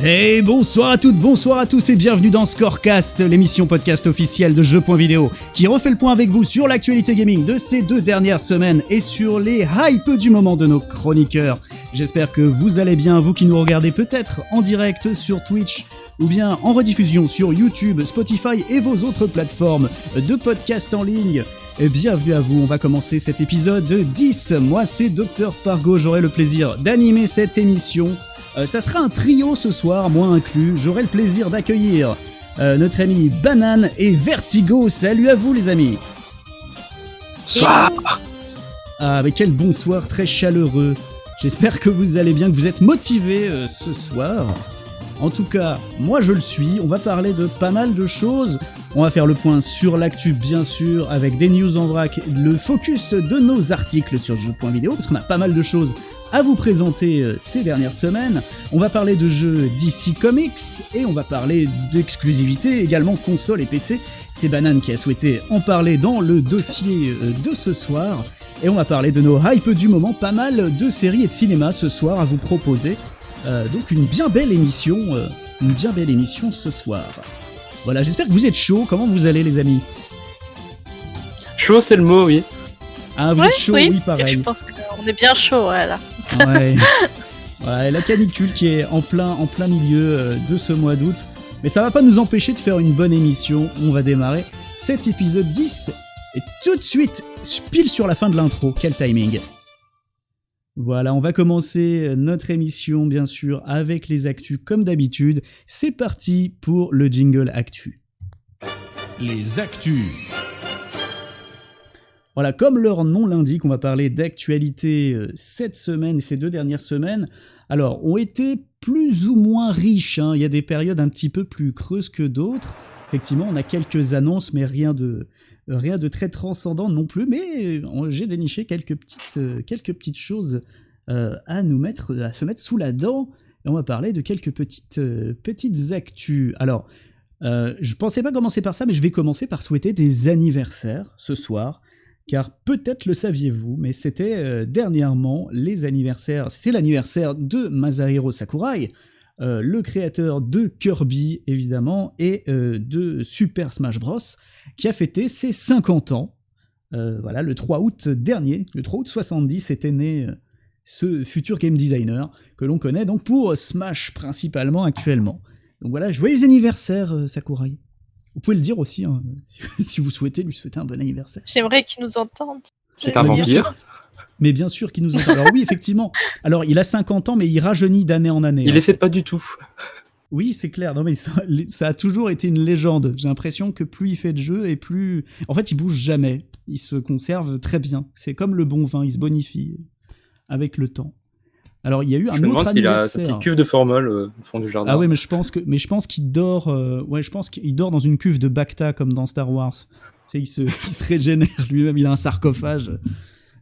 Hey, bonsoir à toutes, bonsoir à tous et bienvenue dans Scorecast, l'émission podcast officielle de Jeux.vidéo qui refait le point avec vous sur l'actualité gaming de ces deux dernières semaines et sur les hypes du moment de nos chroniqueurs. J'espère que vous allez bien, vous qui nous regardez peut-être en direct sur Twitch ou bien en rediffusion sur YouTube, Spotify et vos autres plateformes de podcast en ligne. Bienvenue à vous, on va commencer cet épisode 10. Moi c'est Dr Pargo, j'aurai le plaisir d'animer cette émission euh, ça sera un trio ce soir, moi inclus. J'aurai le plaisir d'accueillir euh, notre ami Banane et Vertigo. Salut à vous les amis. Soir. Ah mais quel bonsoir très chaleureux. J'espère que vous allez bien, que vous êtes motivés euh, ce soir. En tout cas, moi je le suis. On va parler de pas mal de choses. On va faire le point sur l'actu, bien sûr, avec des news en vrac, le focus de nos articles sur jeux.vidéo, parce qu'on a pas mal de choses à vous présenter euh, ces dernières semaines. On va parler de jeux DC Comics et on va parler d'exclusivité également console et PC. C'est Banane qui a souhaité en parler dans le dossier euh, de ce soir. Et on va parler de nos hypes du moment, pas mal de séries et de cinéma ce soir à vous proposer. Euh, donc une bien belle émission, une bien belle émission ce soir. Voilà, j'espère que vous êtes chaud. Comment vous allez les amis? Chaud c'est le mot, oui. Ah, vous êtes chaud, oui, pareil. Je pense qu'on est bien chaud, voilà. Ouais. la canicule qui est en plein, en plein milieu euh, de ce mois d'août. Mais ça va pas nous empêcher de faire une bonne émission. On va démarrer cet épisode 10 et tout de suite, pile sur la fin de l'intro. Quel timing! Voilà, on va commencer notre émission bien sûr avec les actus comme d'habitude. C'est parti pour le jingle actu. Les actus. Voilà, comme leur nom l'indique, on va parler d'actualité euh, cette semaine ces deux dernières semaines. Alors, ont été plus ou moins riches. Hein. Il y a des périodes un petit peu plus creuses que d'autres. Effectivement, on a quelques annonces, mais rien de, rien de très transcendant non plus. Mais euh, j'ai déniché quelques petites, euh, quelques petites choses à nous mettre, à se mettre sous la dent. Et on va parler de quelques petites, petites actus. Alors, je pensais pas commencer par ça, mais je vais commencer par souhaiter des anniversaires ce soir car peut-être le saviez-vous, mais c'était euh, dernièrement les anniversaires, c'était l'anniversaire de Masahiro Sakurai, euh, le créateur de Kirby évidemment et euh, de Super Smash Bros, qui a fêté ses 50 ans. voilà, le 3 août dernier, le 3 août 70, était né ce futur game designer que l'on connaît donc pour Smash principalement actuellement. Donc voilà, joyeux anniversaire Sakurai. Vous pouvez le dire aussi, hein, si vous souhaitez lui souhaiter un bon anniversaire. J'aimerais qu'il nous entende. C'est un vampire mais bien sûr qu'il nous entend. Alors oui, effectivement. Alors il a 50 ans, mais il rajeunit d'année en année. Il les fait pas du tout. Oui, c'est clair. Non, mais ça, a toujours été une légende. J'ai l'impression que plus il fait de jeux et plus. En fait, il bouge jamais. Il se conserve très bien. C'est comme le bon vin, il se bonifie avec le temps. Alors il y a eu un autre anniversaire. Il a sa petite cuve de formol euh, au fond du jardin. Ah oui, mais je pense que, mais je pense qu'il dort. Euh, ouais, je pense qu'il dort dans une cuve de Bacta comme dans Star Wars. C'est il se, il se régénère lui-même. Il a un sarcophage.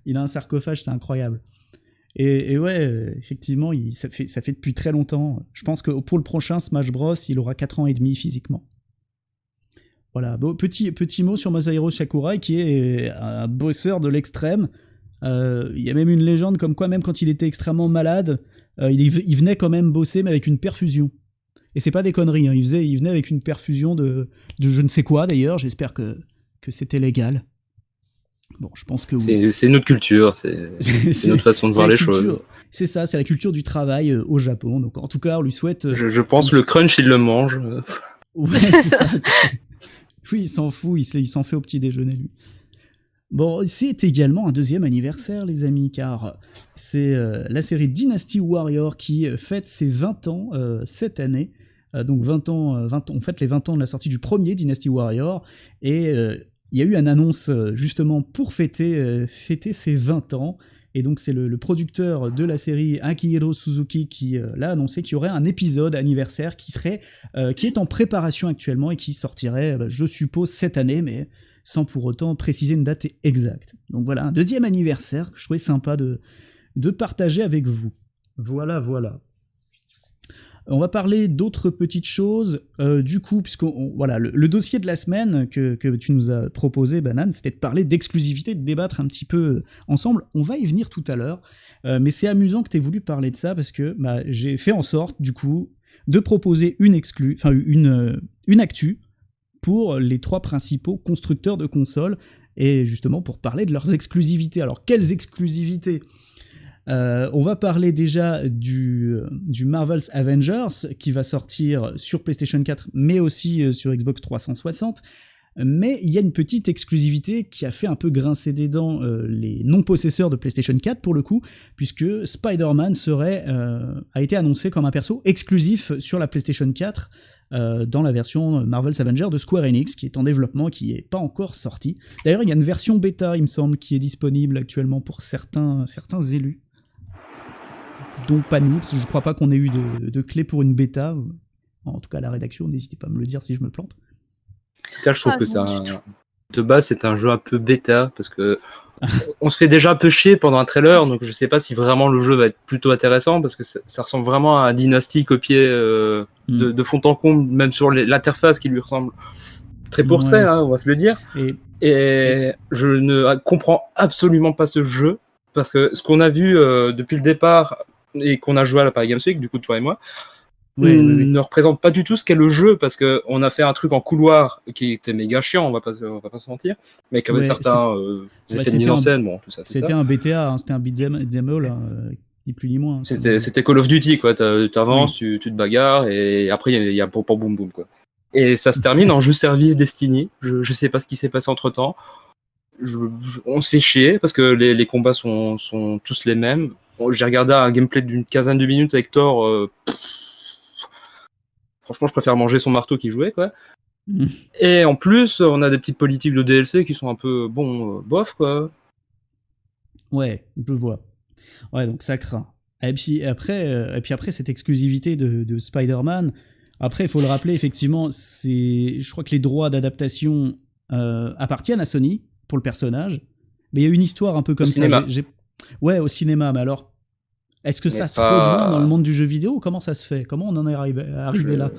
Il a un sarcophage, c'est incroyable. Et, ouais, effectivement, il, ça, fait, ça fait depuis très longtemps. Je pense que pour le prochain Smash Bros, il aura 4 ans et demi physiquement. Voilà, petit, petit mot sur Masahiro Sakurai, qui est un bosseur de l'extrême. Euh, il y a même une légende comme quoi, même quand il était extrêmement malade, euh, il, venait quand même bosser, mais avec une perfusion. Et c'est pas des conneries, hein. il, faisait, il venait avec une perfusion de, de je ne sais quoi d'ailleurs, j'espère que, que c'était légal. Bon, je pense que oui. C'est notre culture, c'est notre façon de voir les choses. C'est ça, c'est la culture du travail euh, au Japon. Donc en tout cas, on lui souhaite. Je, pense le crunch, il le mange. ouais, c'est ça. oui, il s'en fout, il s'en fait au petit déjeuner, lui. Bon, c'est également un deuxième anniversaire, les amis, car c'est euh, la série Dynasty Warrior qui euh, fête ses 20 ans euh, cette année. donc 20 ans, 20 on les 20 ans de la sortie du premier Dynasty Warrior, et il y a eu une annonce justement pour fêter, fêter ses 20 ans. Et donc c'est le, producteur de la série Akihiro Suzuki qui l'a annoncé qu'il y aurait un épisode anniversaire qui serait qui est en préparation actuellement et qui sortirait, je suppose cette année, mais sans pour autant préciser une date exacte. Donc voilà, un deuxième anniversaire que je trouvais sympa de, de partager avec vous. Voilà, voilà. On va parler d'autres petites choses. Euh, du coup, puisque voilà, le, dossier de la semaine que, tu nous as proposé, Banane, c'était de parler d'exclusivité, de débattre un petit peu ensemble. On va y venir tout à l'heure. Euh, mais c'est amusant que tu aies voulu parler de ça parce que bah, j'ai fait en sorte, du coup, de proposer une exclu, enfin une, une actu pour les trois principaux constructeurs de consoles et justement pour parler de leurs exclusivités. Alors quelles exclusivités? Euh, on va parler déjà du, du, Marvel's Avengers qui va sortir sur PlayStation 4 mais aussi euh, sur Xbox 360. Mais il y a une petite exclusivité qui a fait un peu grincer des dents euh, les non-possesseurs de PlayStation 4 pour le coup, puisque Spider-Man a été annoncé comme un perso exclusif sur la PlayStation 4 dans la version Marvel's Avengers de Square Enix, qui est en développement, qui n'est pas encore sortie. D'ailleurs, il y a une version bêta, il me semble, qui est disponible actuellement pour certains, certains élus dont pas nous, parce que je crois pas qu'on ait eu de, de clé pour une bêta. En tout cas, la rédaction, n'hésitez pas à me le dire si je me plante. En tout cas, je trouve ah, que c'est un... De base, c'est un jeu un peu bêta, parce que on se fait déjà un peu chier pendant un trailer, donc je sais pas si vraiment le jeu va être plutôt intéressant, parce que ça, ressemble vraiment à un Dynasty copié euh, hmm. de, fond en comble, même sur l'interface qui lui ressemble très portrait, hein, on va se le dire. Et, et je ne comprends absolument pas ce jeu, parce que ce qu'on a vu euh, depuis le départ et qu'on a joué à la Paris Games Week, du coup, toi et moi, ne représente pas du tout ce qu'est le jeu parce qu'on a fait un truc en couloir qui était méga chiant, on va pas, on va pas se mentir, mais qui avait certains euh, bah, mise en scène. Bon, tout ça. C'était un BTA, hein, c'était un beat'em euh, ni plus ni moins. C'était, c'était Call of Duty, quoi. Tu avances, tu, tu, te bagarres et après il y a, pour, boum boum, quoi. Et ça se termine en jeu service Destiny. Je, je sais pas ce qui s'est passé entre temps. on se fait chier parce que les, les combats sont, sont tous les mêmes j'ai regardé un gameplay d'une quinzaine de minutes avec Thor. Euh, franchement, je préfère manger son marteau qui jouait, quoi. Mm. Et en plus, on a des petites politiques de DLC qui sont un peu, bon, euh, bof, quoi. Ouais, je vois. Ouais, donc ça craint. Et puis après, euh, et puis après cette exclusivité de, Spider-Man, après, il faut le rappeler, effectivement, c'est, je crois que les droits d'adaptation appartiennent à Sony pour le personnage. Mais il y a une histoire un peu comme ça. J'ai Ouais, au cinéma, mais alors, est-ce que ça se rejoint dans le monde du jeu vidéo? Comment ça se fait? Comment on en est arrivé, là?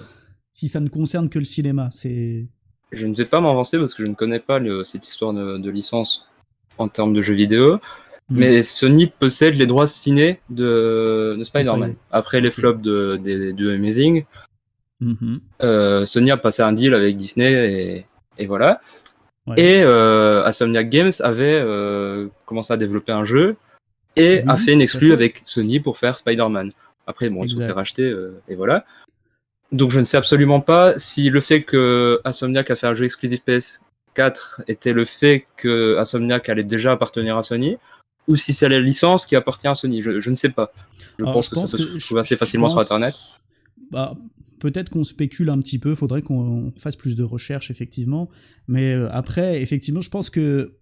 Si ça ne concerne que le cinéma, c'est. Je ne vais pas m'avancer parce que je ne connais pas cette histoire de, licence en termes de jeux vidéo. Hmm. Mais Sony possède les droits ciné de, Spider-Man. Après les flops de, de, Amazing, mm-hmm. euh, Sony a passé un deal avec Disney et, et voilà. Et euh, Insomniac Games avait euh, commencé à développer un jeu et a fait une exclue avec Sony pour faire Spider-Man. Après, bon, ils se sont fait racheter, euh, et voilà. Donc je ne sais absolument pas si le fait que Insomniac a fait un jeu exclusif PS4 était le fait que Insomniac allait déjà appartenir à Sony, ou si c'est la licence qui appartient à Sony. Je, ne sais pas. Je pense que ça peut se trouver assez facilement sur Internet. Bah, peut-être qu'on spécule un petit peu, faudrait qu'on fasse plus de recherches, effectivement. Mais euh, après, effectivement, je pense que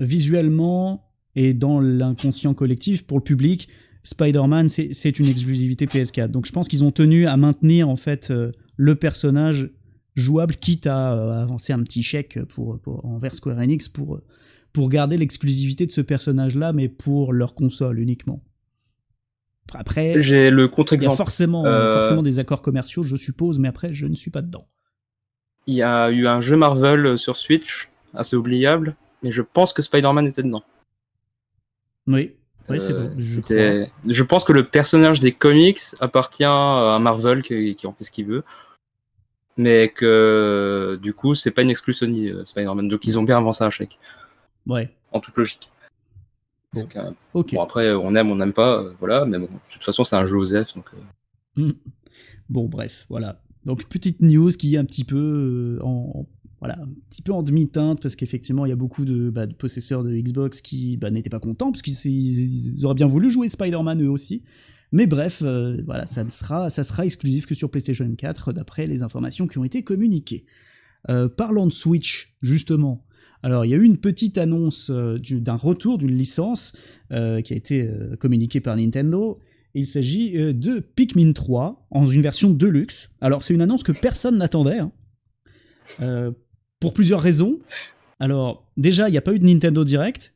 visuellement, et dans l'inconscient collectif, pour le public, Spider-Man, c'est une exclusivité PS4. Donc je pense qu'ils ont tenu à maintenir en fait euh, le personnage jouable, quitte à euh, avancer un petit chèque pour, envers Square Enix pour, pour garder l'exclusivité de ce personnage-là, mais pour leur console uniquement. Après, j'ai le contre-exemple. Il y a forcément, euh, forcément des accords commerciaux, je suppose, mais après, je ne suis pas dedans. Il y a eu un jeu Marvel sur Switch, assez oubliable, mais je pense que Spider-Man était dedans. Oui, oui c'est bon. Je, je, pense que le personnage des comics appartient à Marvel qui, en fait ce qu'il veut. Mais que du coup, c'est pas une exclu Sony euh, Spider-Man. Donc ils ont bien avancé un chèque. Ouais. En toute logique. Bon. bon après, on aime, on n'aime pas, euh, voilà. Mais bon, de toute façon, c'est un jeu OSEF. Donc, euh. hmm. Bon, bref, voilà. Donc petite news qui est un petit peu en, voilà, un petit peu en demi-teinte, parce qu'effectivement, il y a beaucoup de, bah, possesseurs de Xbox qui bah, n'étaient pas contents, parce qu'ils auraient bien voulu jouer Spider-Man eux aussi. Mais bref, euh, voilà, ça, ne sera, ça sera exclusif que sur PlayStation 4, d'après les informations qui ont été communiquées. Euh, parlant de Switch, justement, alors il y a eu une petite annonce euh, d'un retour d'une licence qui a été communiquée par Nintendo. Il s'agit de Pikmin 3 en une version deluxe. Alors c'est une annonce que personne n'attendait. Hein pour plusieurs raisons. Alors, déjà, il n'y a pas eu de Nintendo Direct.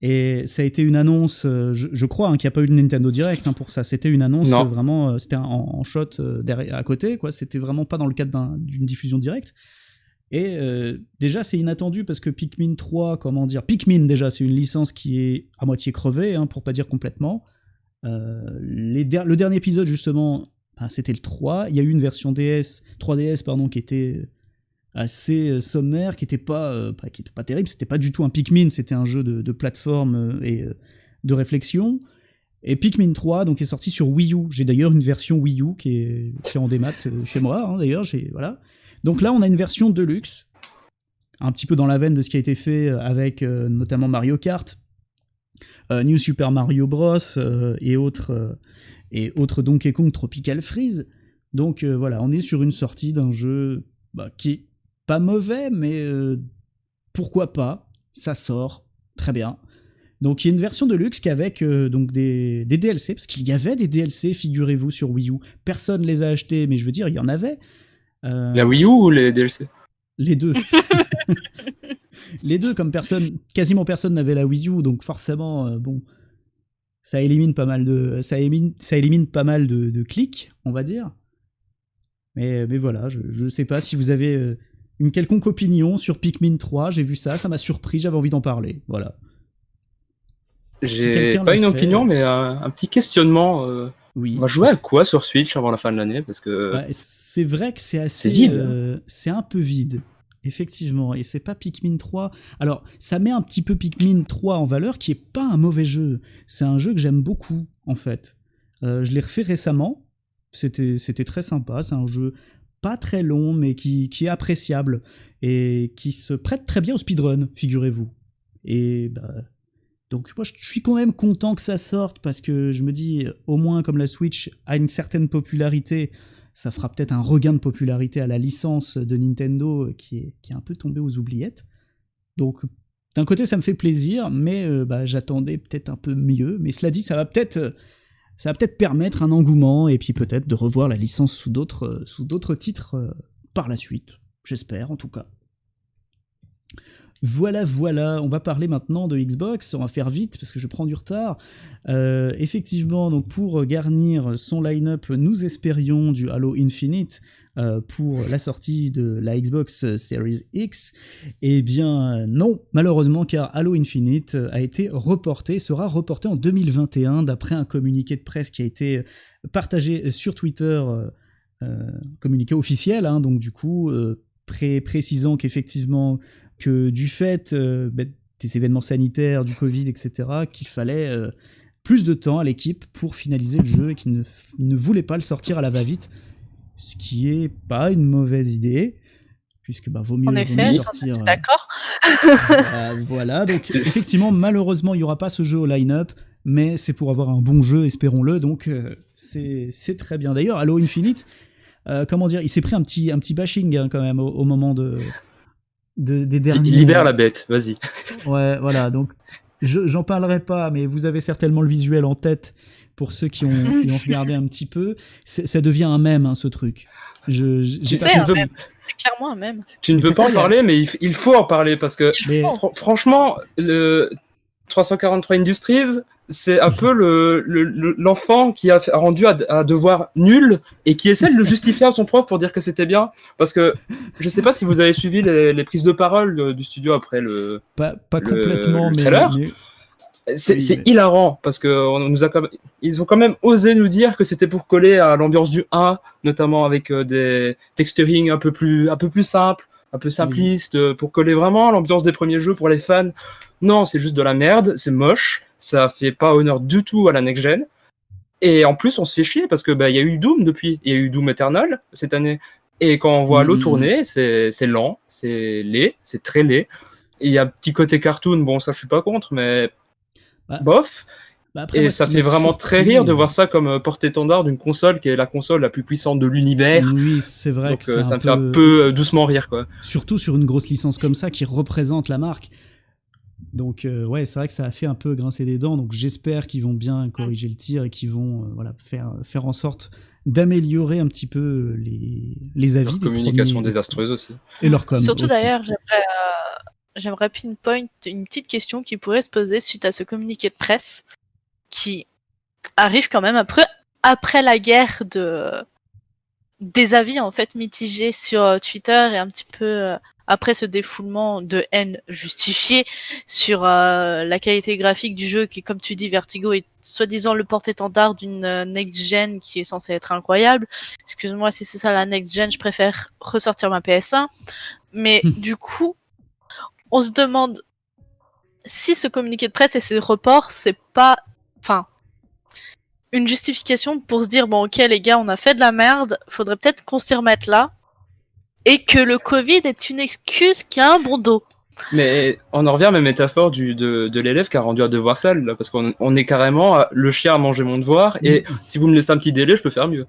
Et ça a été une annonce, euh, je, crois hein, qu'il n'y a pas eu de Nintendo Direct hein, pour ça. C'était une annonce vraiment, euh, c'était en, shot euh, derrière, à côté, quoi. C'était vraiment pas dans le cadre d'une diffusion directe. Et déjà, c'est inattendu parce que Pikmin 3, comment dire, Pikmin déjà, c'est une licence qui est à moitié crevée, hein, pour pas dire complètement. le dernier épisode, justement, Enfin, c'était le 3. Il y a eu une version DS, 3DS, pardon, qui était assez euh, sommaire, qui était pas, euh, pas, qui pas terrible. C'était pas du tout un Pikmin, c'était un jeu de, plateforme euh, et euh, de réflexion. Et Pikmin 3 donc est sorti sur Wii U. J'ai d'ailleurs une version Wii U qui est, en démat euh, chez moi. hein, d'ailleurs, voilà. Donc là, on a une version deluxe, un petit peu dans la veine de ce qui a été fait euh, avec euh, notamment Mario Kart, euh, New Super Mario Bros et autres et autres Donkey Kong Tropical Freeze. Donc voilà, on est sur une sortie d'un jeu bah, qui pas mauvais, mais pourquoi pas Ça sort très bien. Donc il y a une version de luxe qui est avec euh, donc des, des DLC, parce qu'il y avait des DLC, figurez-vous, sur Wii U. Personne les a achetés, mais je veux dire, il y en avait. Euh, La Wii U ou les DLC les deux. les deux, comme personne, quasiment personne n'avait la Wii U, donc forcément, euh, bon, ça élimine pas mal de, ça élimine, ça élimine pas mal de, de clics, on va dire. Mais, mais voilà, je, je sais pas si vous avez euh, une quelconque opinion sur Pikmin 3, j'ai vu ça, ça m'a surpris, j'avais envie d'en parler, voilà. J'ai quelqu'un pas une fait, opinion, mais un, un petit questionnement. euh, Oui. on va jouer à quoi sur Switch avant la fin de l'année Parce que Ouais, c'est vrai que c'est assez. vide. euh, c'est un peu vide. Effectivement, et c'est pas Pikmin 3. Alors, ça met un petit peu Pikmin 3 en valeur, qui est pas un mauvais jeu. C'est un jeu que j'aime beaucoup, en fait. Euh, je l'ai refait récemment. C'était, c'était très sympa. C'est un jeu pas très long, mais qui, qui est appréciable et qui se prête très bien au speedrun, figurez-vous. Et bah, donc moi je suis quand même content que ça sorte parce que je me dis au moins comme la Switch a une certaine popularité, ça fera peut-être un regain de popularité à la licence de Nintendo euh, qui est, qui est un peu tombée aux oubliettes. Donc d'un côté ça me fait plaisir, mais euh, bah, j'attendais peut-être un peu mieux. Mais cela dit, ça va peut-être euh, ça va peut-être permettre un engouement et puis peut-être de revoir la licence sous d'autres sous d'autres titres par la suite. J'espère en tout cas. Voilà, voilà, on va parler maintenant de Xbox, on va faire vite parce que je prends du retard. Euh, effectivement, donc pour garnir son line-up, nous espérions du Halo Infinite euh, pour la sortie de la Xbox Series X. Eh bien non, malheureusement, car Halo Infinite a été reporté, sera reporté en 2021 d'après un communiqué de presse qui a été partagé sur Twitter, euh, communiqué officiel, hein, donc du coup, pré- précisant qu'effectivement que du fait euh, bah, des événements sanitaires, du Covid, etc., qu'il fallait euh, plus de temps à l'équipe pour finaliser le jeu et qu'il ne, ne voulait pas le sortir à la va-vite, ce qui est pas une mauvaise idée, puisque bah, vaut mieux, En vaut effet, mieux je sortir. suis euh, d'accord. euh, voilà, donc effectivement, malheureusement, il n'y aura pas ce jeu au line-up, mais c'est pour avoir un bon jeu, espérons-le, donc euh, c'est c'est très bien. D'ailleurs, Halo Infinite, euh, comment dire, il s'est pris un petit, un petit bashing hein, quand même au, au moment de, de- des derniers. libère la bête, vas-y. Ouais, voilà, donc je- j'en parlerai pas, mais vous avez certainement le visuel en tête pour ceux qui ont, qui ont regardé un petit peu. Ça devient un mème, hein, ce truc. Je, pas C'est veux- clairement un même. Tu ne veux pas en parler, mais il, faut en parler parce que Mais- fr- franchement, le 343 Industries, c'est un peu le- le- le- l'enfant qui a rendu un un devoir nul et qui essaie de le justifier à son prof pour dire que c'était bien. Parce que je sais pas si vous avez suivi les, les prises de parole du studio après le. Pas, pas Le- complètement, mais, C'est Oui, mais- hilarant parce que on nous a quand même- ils ont quand même osé nous dire que c'était pour coller à l'ambiance du 1, notamment avec euh, des texturing un peu plus un peu plus simples, un peu simplistes, euh, pour coller vraiment à l'ambiance des premiers jeux pour les fans. Non, c'est juste de la merde, c'est moche, ça fait pas honneur du tout à la next gen. Et en plus, on se fait chier parce que bah y a eu Doom depuis, il y a eu Doom Eternal cette année. Et quand on voit l'eau tourner, c'est lent, c'est laid, c'est très laid. Il y a un petit côté cartoon, bon ça je suis pas contre, mais Bah, bof. bah après, Et moi, ça fait vraiment surpris, très rire de voir ça comme euh, porte-étendard d'une console qui est la console la plus puissante de l'univers. Oui, c'est vrai Donc que euh, ça me fait un peu euh, doucement rire quoi. Surtout sur une grosse licence comme ça qui représente la marque. Donc euh, ouais, c'est vrai que ça a fait un peu grincer des dents. Donc j'espère qu'ils vont bien corriger le tir et qu'ils vont euh, voilà faire faire en sorte d'améliorer un petit peu les les avis Leur des communication premiers- désastreuse aussi. et leur com. Surtout d'ailleurs, j'aimerais, euh, j'aimerais pinpoint une petite question qui pourrait se poser suite à ce communiqué de presse qui arrive quand même après, après la guerre de des avis en fait mitigés sur euh, Twitter et un petit peu euh, après ce défoulement de haine justifié sur euh, la qualité graphique du jeu qui, comme tu dis, Vertigo est soi-disant le porte-étendard d'une euh, next-gen qui est censée être incroyable. Excuse-moi si c'est ça la next-gen, je préfère ressortir ma PS1. Mais du coup, on se demande si ce communiqué de presse et ces reports, c'est pas. Enfin. Une justification pour se dire bon ok les gars on a fait de la merde, faudrait peut-être qu'on s'y remette là et que le Covid est une excuse qui a un bon dos. Mais on en revient à ma métaphore du, de, de l'élève qui a rendu un devoir sale, là, parce qu'on on est carrément le chien a mangé mon devoir, et si vous me laissez un petit délai, je peux faire mieux.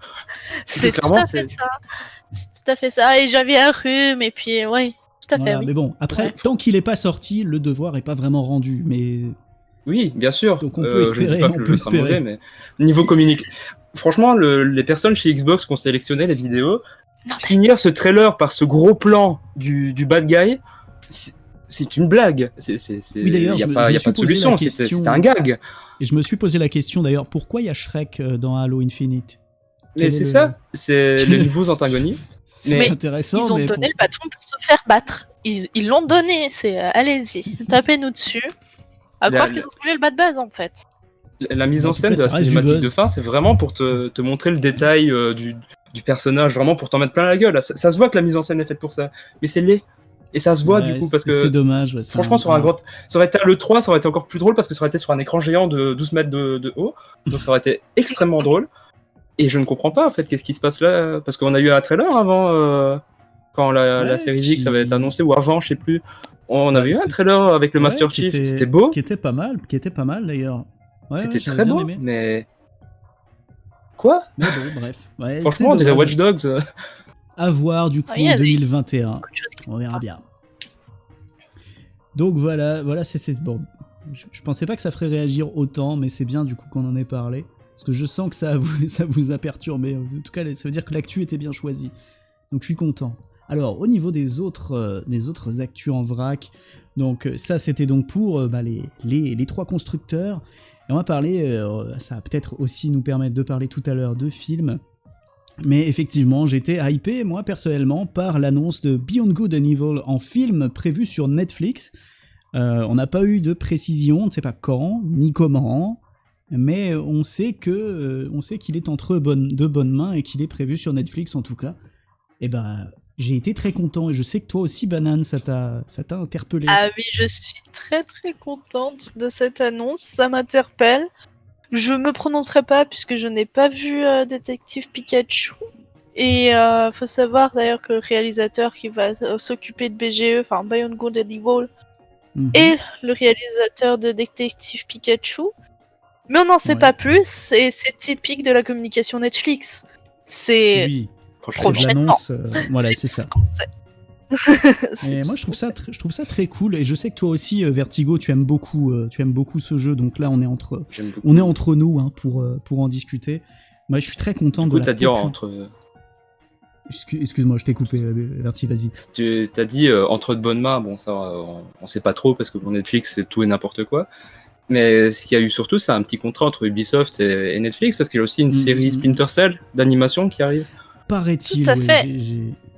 C'est tout à fait ça. C'est tout à fait ça. Et j'avais un rhume, et puis ouais, tout à fait. oui. Mais bon, après, tant qu'il n'est pas sorti, le devoir est pas vraiment rendu, mais. Oui, bien sûr. Donc on peut espérer, on peut espérer. Mauvais, mais niveau communique. Franchement, le, les personnes chez Xbox qui ont sélectionné les vidéos, finir ce trailer par ce gros plan du, du bad guy, c'est une blague. C'est, oui, d'ailleurs, il n'y a, pas, y a pas de solution, c'est un gag. Et je me suis posé la question d'ailleurs, pourquoi il y a Shrek euh, dans Halo Infinite? Mais c'est ça, c'est les nouveaux antagonistes. C'est intéressant. Ils ont donné le patron pour se faire battre. Ils l'ont donné, c'est euh, allez-y, tapez-nous dessus. À croire qu'ils ont voulu le bad buzz en fait. La, mise en scène de la cinématique de fin, c'est vraiment pour te, te, montrer le détail euh, du, du, personnage, vraiment pour t'en mettre plein la gueule. Ça, ça, se voit que la mise en scène est faite pour ça. Mais c'est laid. Et ça se voit ouais, du coup parce que c'est dommage. Ouais, franchement, sur un grand, ça aurait été le 3, ça aurait été encore plus drôle parce que ça aurait été sur un écran géant de 12 mètres de, de haut, donc ça aurait été extrêmement drôle. Et je ne comprends pas en fait qu'est-ce qui se passe là parce qu'on a eu un trailer avant euh, quand la, la série X avait été annoncée ou avant, je sais plus. On avait eu un trailer avec le Master Chief, c'était beau, qui était pas mal, qui était pas mal d'ailleurs. c'était très beau, aimé. mais quoi Mais bon, bref. Franchement, on dirait Watch Dogs. À voir du coup Ah, en 2021. On verra bien. Donc voilà, voilà, c'est bon. Je, je, pensais pas que ça ferait réagir autant, mais c'est bien du coup qu'on en ait parlé. Parce que je sens que ça vous, ça vous a perturbé. En tout cas, ça veut dire que l'actu était bien choisie. Donc je suis content. Alors, au niveau des autres, euh, des autres actus en vrac, donc ça c'était donc pour euh, bah, les, les, les, trois constructeurs. Et on va parler, euh, ça va peut-être aussi nous permettre de parler tout à l'heure de films. Mais effectivement, j'étais hypé, moi personnellement, par l'annonce de Beyond Good and Evil en film prévu sur Netflix. Euh, on n'a pas eu de précision, on ne sait pas quand, ni comment, mais on sait que euh, on sait qu'il est entre bonnes, de bonnes mains et qu'il est prévu sur Netflix en tout cas. Et ben, j'ai été très content et je sais que toi aussi, Banane, ça t'a ça t'a interpellé. Ah oui, je suis très très contente de cette annonce, ça m'interpelle. Je me prononcerai pas puisque je n'ai pas vu euh, Détective Pikachu. Et euh, faut savoir d'ailleurs que le réalisateur qui va s'occuper de BGE, enfin Beyond Good and Evil, mm -hmm. est le réalisateur de Détective Pikachu. Mais on n'en sait ouais. pas plus et c'est typique de la communication Netflix. C'est oui. Prochainement. Euh, voilà, c'est ça. Ce et moi je trouve ça je trouve ça très cool et je sais que toi aussi euh, Vertigo tu aimes beaucoup euh, tu aimes beaucoup ce jeu donc là on est entre on est entre nous hein, pour pour en discuter moi je suis très content du coup, de la dire entre excuse-moi je t'ai coupé Verti vas-y tu t'as dit entre de bonnes mains bon ça on, on sait pas trop parce que pour Netflix c'est tout et n'importe quoi mais ce qu'il y a eu surtout c'est un petit contrat entre Ubisoft et, et Netflix parce qu'il y a aussi une mmh. série Splinter Cell d'animation qui arrive. Paraît-il Tout à fait.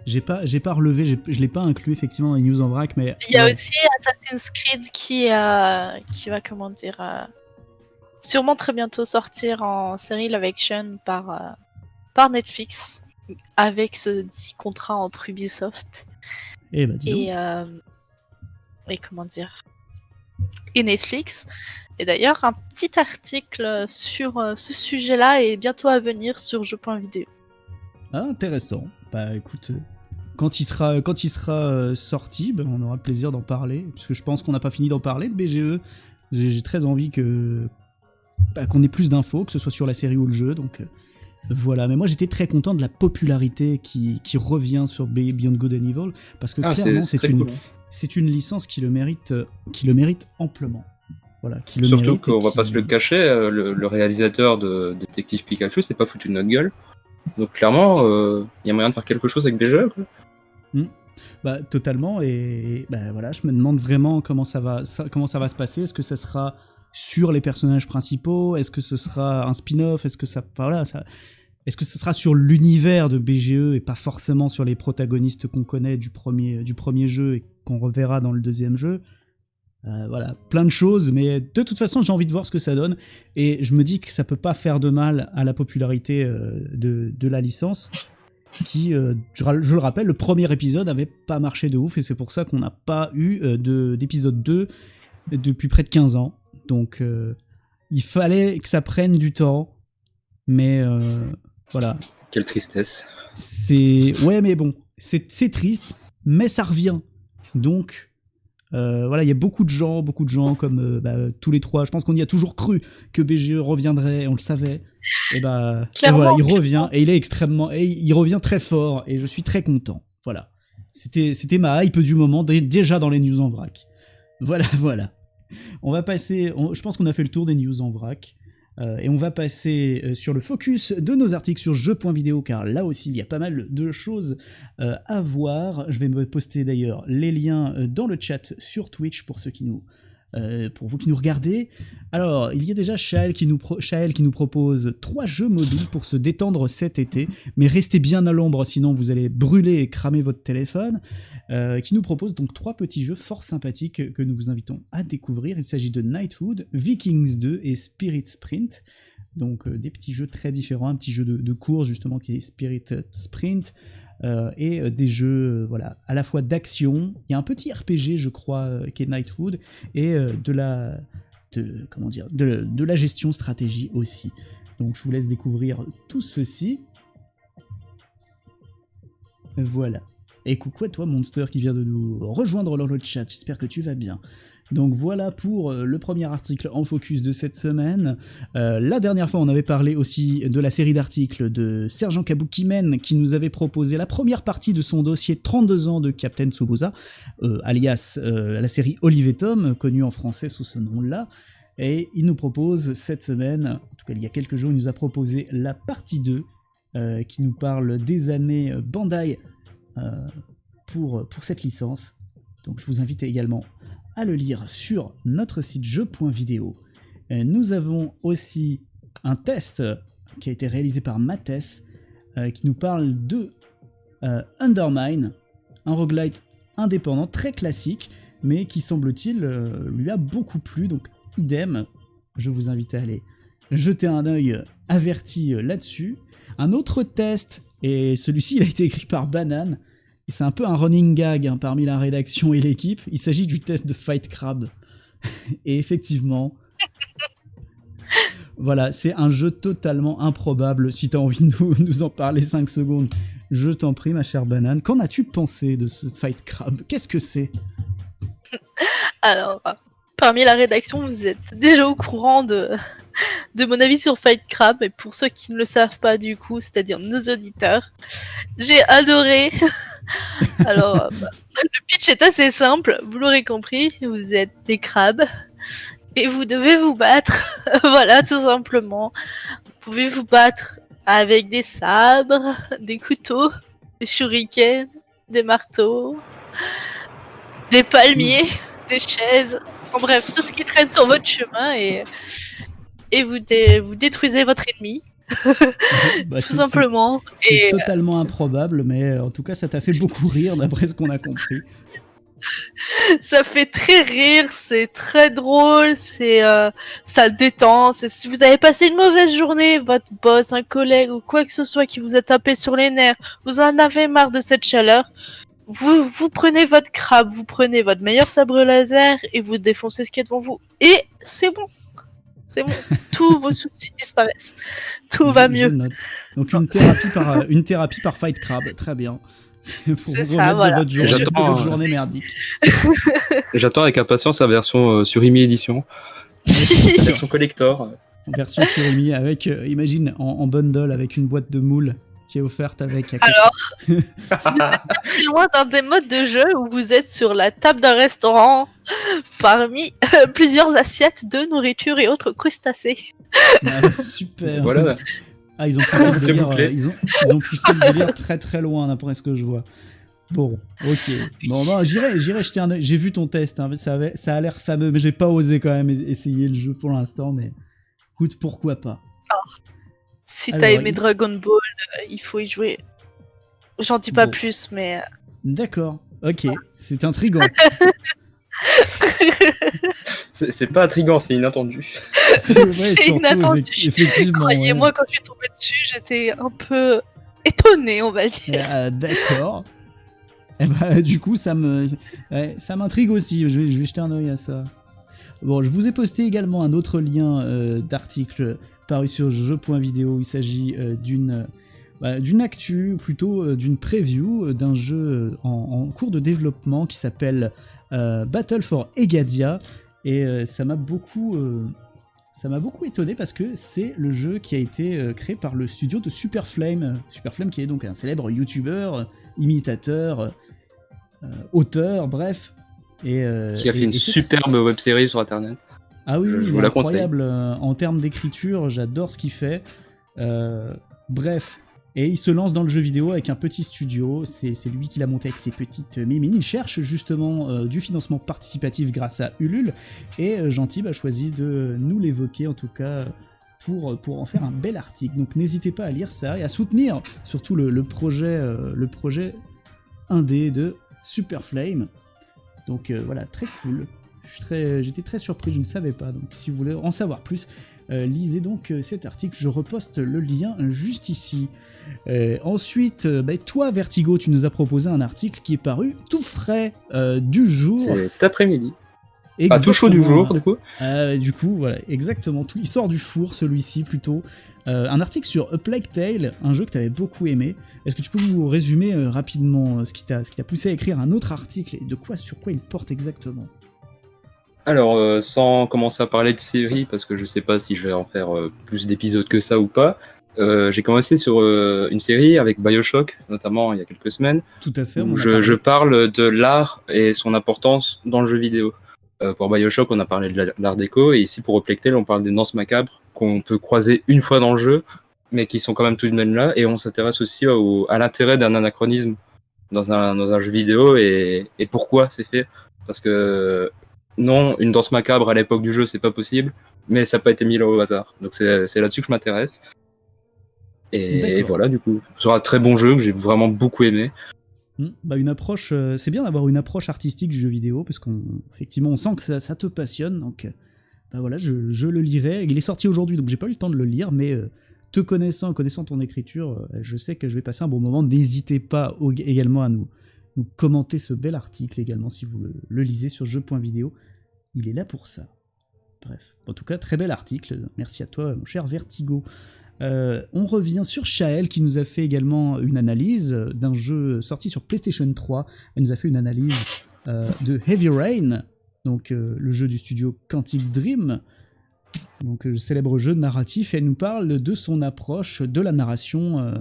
J'ai pas j'ai pas relevé je l'ai pas inclus effectivement dans les news en vrac mais il y a ouais. aussi Assassin's Creed qui euh, qui va comment dire euh, sûrement très bientôt sortir en série live action par euh, par Netflix avec ce dit contrat entre Ubisoft et, bah, et, et comment dire et Netflix et d'ailleurs un petit article sur ce sujet là est bientôt à venir sur jeu.video ah, intéressant. Bah écoute, quand il sera, quand il sera sorti, ben, on aura le plaisir d'en parler, parce que je pense qu'on n'a pas fini d'en parler de BGE. J'ai très envie que bah, qu'on ait plus d'infos, que ce soit sur la série ou le jeu, donc voilà. Mais moi j'étais très content de la popularité qui, qui revient sur Beyond Good and Evil, parce que ah, clairement c'est une, cool. c'est une licence qui le mérite, qui le mérite amplement. Voilà, qui le Surtout qu'on va pas se le cacher, le, le réalisateur de Détective Pikachu, c'est pas foutu de notre gueule. Donc clairement, il euh, y a moyen de faire quelque chose avec BGE. Quoi. Mmh. Bah, totalement. Et bah, voilà, je me demande vraiment comment ça va, se passer. Est-ce que ça sera sur les personnages principaux? Est-ce que ce sera un spin-off? Est-ce que ça, voilà, est-ce que ce sera sur l'univers de BGE et pas forcément sur les protagonistes qu'on connaît du premier, du premier jeu et qu'on reverra dans le deuxième jeu? Euh, voilà, plein de choses, mais de toute façon, j'ai envie de voir ce que ça donne. Et je me dis que ça peut pas faire de mal à la popularité euh, de, de, la licence. Qui, euh, je, le rappelle, le premier épisode avait pas marché de ouf, et c'est pour ça qu'on n'a pas eu d'épisode 2 depuis près de 15 ans. Donc, il fallait que ça prenne du temps, mais voilà. Quelle tristesse. C'est. Ouais, mais bon, c'est triste, mais ça revient. Donc, euh, voilà, il y a beaucoup de gens, beaucoup de gens comme euh, bah, tous les trois. Je pense qu'on y a toujours cru que BGE reviendrait, on le savait. Et bah, voilà, il revient et il est extrêmement, et il revient très fort et je suis très content. Voilà, c'était c'était ma hype du moment déjà dans les news en vrac. Voilà, voilà. On va passer. je pense qu'on a fait le tour des news en vrac. Euh, et on va passer euh, sur le focus de nos articles sur jeux.vidéo car là aussi il y a pas mal de choses euh, à voir. Je vais me poster d'ailleurs les liens dans le chat sur Twitch pour ceux qui nous euh, pour vous qui nous regardez. Alors, il y a déjà Shael qui, nous propose trois jeux mobiles pour se détendre cet été, mais restez bien à l'ombre, sinon vous allez brûler et cramer votre téléphone. Euh, qui nous propose donc trois petits jeux fort sympathiques que nous vous invitons à découvrir. Il s'agit de Nightwood, Vikings 2 et Spirit Sprint. Donc euh, des petits jeux très différents, un petit jeu de course justement qui est Spirit Sprint, euh, et euh, des jeux euh, voilà, à la fois d'action, il y a un petit RPG je crois qui est Nightwood, et de la, de, comment dire, de, de, la gestion stratégie aussi. Donc je vous laisse découvrir tout ceci. Voilà. Et coucou à toi Monster qui vient de nous rejoindre dans le chat, j'espère que tu vas bien. Donc voilà pour euh, le premier article en focus de cette semaine. Euh, la dernière fois, on avait parlé aussi de la série d'articles de Sergent Kabukimen qui nous avait proposé la première partie de son dossier 32 ans de Captain Tsubusa, euh, alias la série Olive Tom, connue en français sous ce nom-là. Et il nous propose cette semaine, en tout cas il y a quelques jours, il nous a proposé la partie 2 qui nous parle des années Bandai pour, pour cette licence. Donc je vous invite également à le lire sur notre site jeu.video. Nous avons aussi un test qui a été réalisé par Mathès euh, qui nous parle de euh, Undermine, un roguelite indépendant très classique, mais qui semble-t-il euh, lui a beaucoup plu. Donc idem, je vous invite à aller jeter un œil averti là-dessus. Un autre test, et celui-ci a été écrit par Banane, c'est un peu un running gag hein, parmi la rédaction et l'équipe. Il s'agit du test de Fight Crab. et effectivement, voilà, c'est un jeu totalement improbable. Si tu as envie de nous, en parler 5 secondes, je t'en prie, ma chère banane. Qu'en as-tu pensé de ce Fight Crab? Qu'est-ce que c'est? Alors, parmi la rédaction, vous êtes déjà au courant de, de mon avis sur Fight Crab. Et pour ceux qui ne le savent pas, du coup, c'est-à-dire nos auditeurs, j'ai adoré Alors, euh, bah, le pitch est assez simple, vous l'aurez compris, vous êtes des crabes et vous devez vous battre. voilà, tout simplement. Vous pouvez vous battre avec des sabres, des couteaux, des shurikens, des marteaux, des palmiers, des chaises, en bref, tout ce qui traîne sur votre chemin et, et vous, vous détruisez votre ennemi. Bah, tout simplement. C'est totalement improbable, mais euh, en tout cas, ça t'a fait beaucoup rire d'après ce qu'on a compris. ça fait très rire, c'est très drôle, c'est euh, ça détend. Si vous avez passé une mauvaise journée, votre boss, un collègue ou quoi que ce soit qui vous a tapé sur les nerfs, vous en avez marre de cette chaleur, vous, vous prenez votre crabe, vous prenez votre meilleur sabre laser et vous défoncez ce qui est devant vous. Et c'est bon. C'est bon, tous vos soucis disparaissent. Tout va mieux. Donc une thérapie, par, euh, une thérapie par Fight Crab, très bien. pour vous ça, remettre de votre, journée, de votre euh, journée merdique. J'attends avec impatience la version euh, sur IMI Edition. la version collector. Version sur IMI avec, imagine, en, bundle avec une boîte de moules qui est offerte avec. Alors, vous êtes pas très loin d'un des modes de jeu où vous êtes sur la table d'un restaurant parmi euh, plusieurs assiettes de nourriture et autres crustacés. Ah, super. Voilà. Ah, ils ont poussé le délire, euh, ils ont, ils ont poussé le délire très très loin d'après ce que je vois. Bon, ok. Bon, non, j'irai, j'irai jeter un J'ai vu ton test, hein, ça, avait, ça a l'air fameux, mais j'ai pas osé quand même essayer le jeu pour l'instant, mais écoute, pourquoi pas. Oh. Si t'as aimé Dragon Ball, euh, il faut y jouer. J'en dis pas plus, mais. Euh, D'accord, ok, c'est intriguant. c'est pas intriguant, c'est inattendu. C'est inattendu. Effectivement. Croyez-moi, quand je suis tombé dessus, j'étais un peu étonné, on va dire. Ah, d'accord. Et eh bah, du coup, ça me, ça m'intrigue aussi. Je vais, je vais jeter un oeil à ça. Bon, je vous ai posté également un autre lien euh, d'article paru sur jeu.video. Il s'agit euh, d'une bah, d'une actu, plutôt euh, d'une preview d'un jeu en, cours de développement qui s'appelle Battle for Egadia. Et ça m'a beaucoup ça m'a beaucoup étonné parce que c'est le jeu qui a été créé par le studio de Superflame. Superflame qui est donc un célèbre YouTuber, imitateur, auteur, bref, euh, qui a fait une superbe web série sur internet. Ah oui, je, vous la incroyable euh, en termes d'écriture, j'adore ce qu'il fait. Euh, bref, et il se lance dans le jeu vidéo avec un petit studio. C'est lui qui l'a monté avec ses petites mimines. Il cherche justement du financement participatif grâce à Ulule. Et Gentil a choisi de nous l'évoquer, en tout cas, pour, pour en faire un bel article. Donc n'hésitez pas à lire ça et à soutenir surtout le, le projet, le projet indé de Superflame. Donc euh, voilà, très cool. J'étais très, surpris, je ne savais pas. Donc si vous voulez en savoir plus, euh, lisez donc euh, cet article. Je reposte le lien juste ici. ensuite, bah, toi Vertigo, tu nous as proposé un article qui est paru tout frais du jour. Cet après-midi. Pas tout chaud du jour, du coup. du coup, voilà, exactement. Tout, il sort du four, celui-ci plutôt. un article sur A Plague Tale, un jeu que tu avais beaucoup aimé. Est-ce que tu peux nous résumer euh, rapidement euh, ce qui t'a poussé à écrire un autre article et de quoi, sur quoi il porte exactement? Alors, euh, sans commencer à parler de série, parce que je sais pas si je vais en faire plus d'épisodes que ça ou pas, j'ai commencé sur une série avec Bioshock, notamment il y a quelques semaines. Tout à fait. Où je, parle de l'art et son importance dans le jeu vidéo. pour Bioshock, on a parlé de l'art déco, et ici pour Replectel, on parle des danses macabres qu'on peut croiser une fois dans le jeu, mais qui sont quand même tout de même là. Et on s'intéresse aussi à l'intérêt d'un anachronisme dans un, dans un jeu vidéo et, et pourquoi c'est fait. Parce que non, une danse macabre à l'époque du jeu, c'est pas possible, mais ça n'a pas été mis là au hasard. Donc c'est là-dessus que je m'intéresse. Et, voilà, du coup, ce sera un très bon jeu que j'ai vraiment beaucoup aimé. Hmm, bah une approche, euh, c'est bien d'avoir une approche artistique du jeu vidéo parce qu'on effectivement on sent que ça, ça te passionne donc bah voilà je, je, le lirai. Il est sorti aujourd'hui donc j'ai pas eu le temps de le lire mais euh, te connaissant, connaissant ton écriture, euh, je sais que je vais passer un bon moment. N'hésitez pas également à nous, nous commenter ce bel article également si vous le, lisez sur jeu.video. Il est là pour ça. Bref, en tout cas, très bel article. Merci à toi, mon cher Vertigo. Euh, on revient sur Shael qui nous a fait également une analyse d'un jeu sorti sur PlayStation 3. Elle nous a fait une analyse euh, de Heavy Rain, donc le jeu du studio Quantic Dream donc euh, célèbre jeu narratif, et elle nous parle de son approche de la narration euh,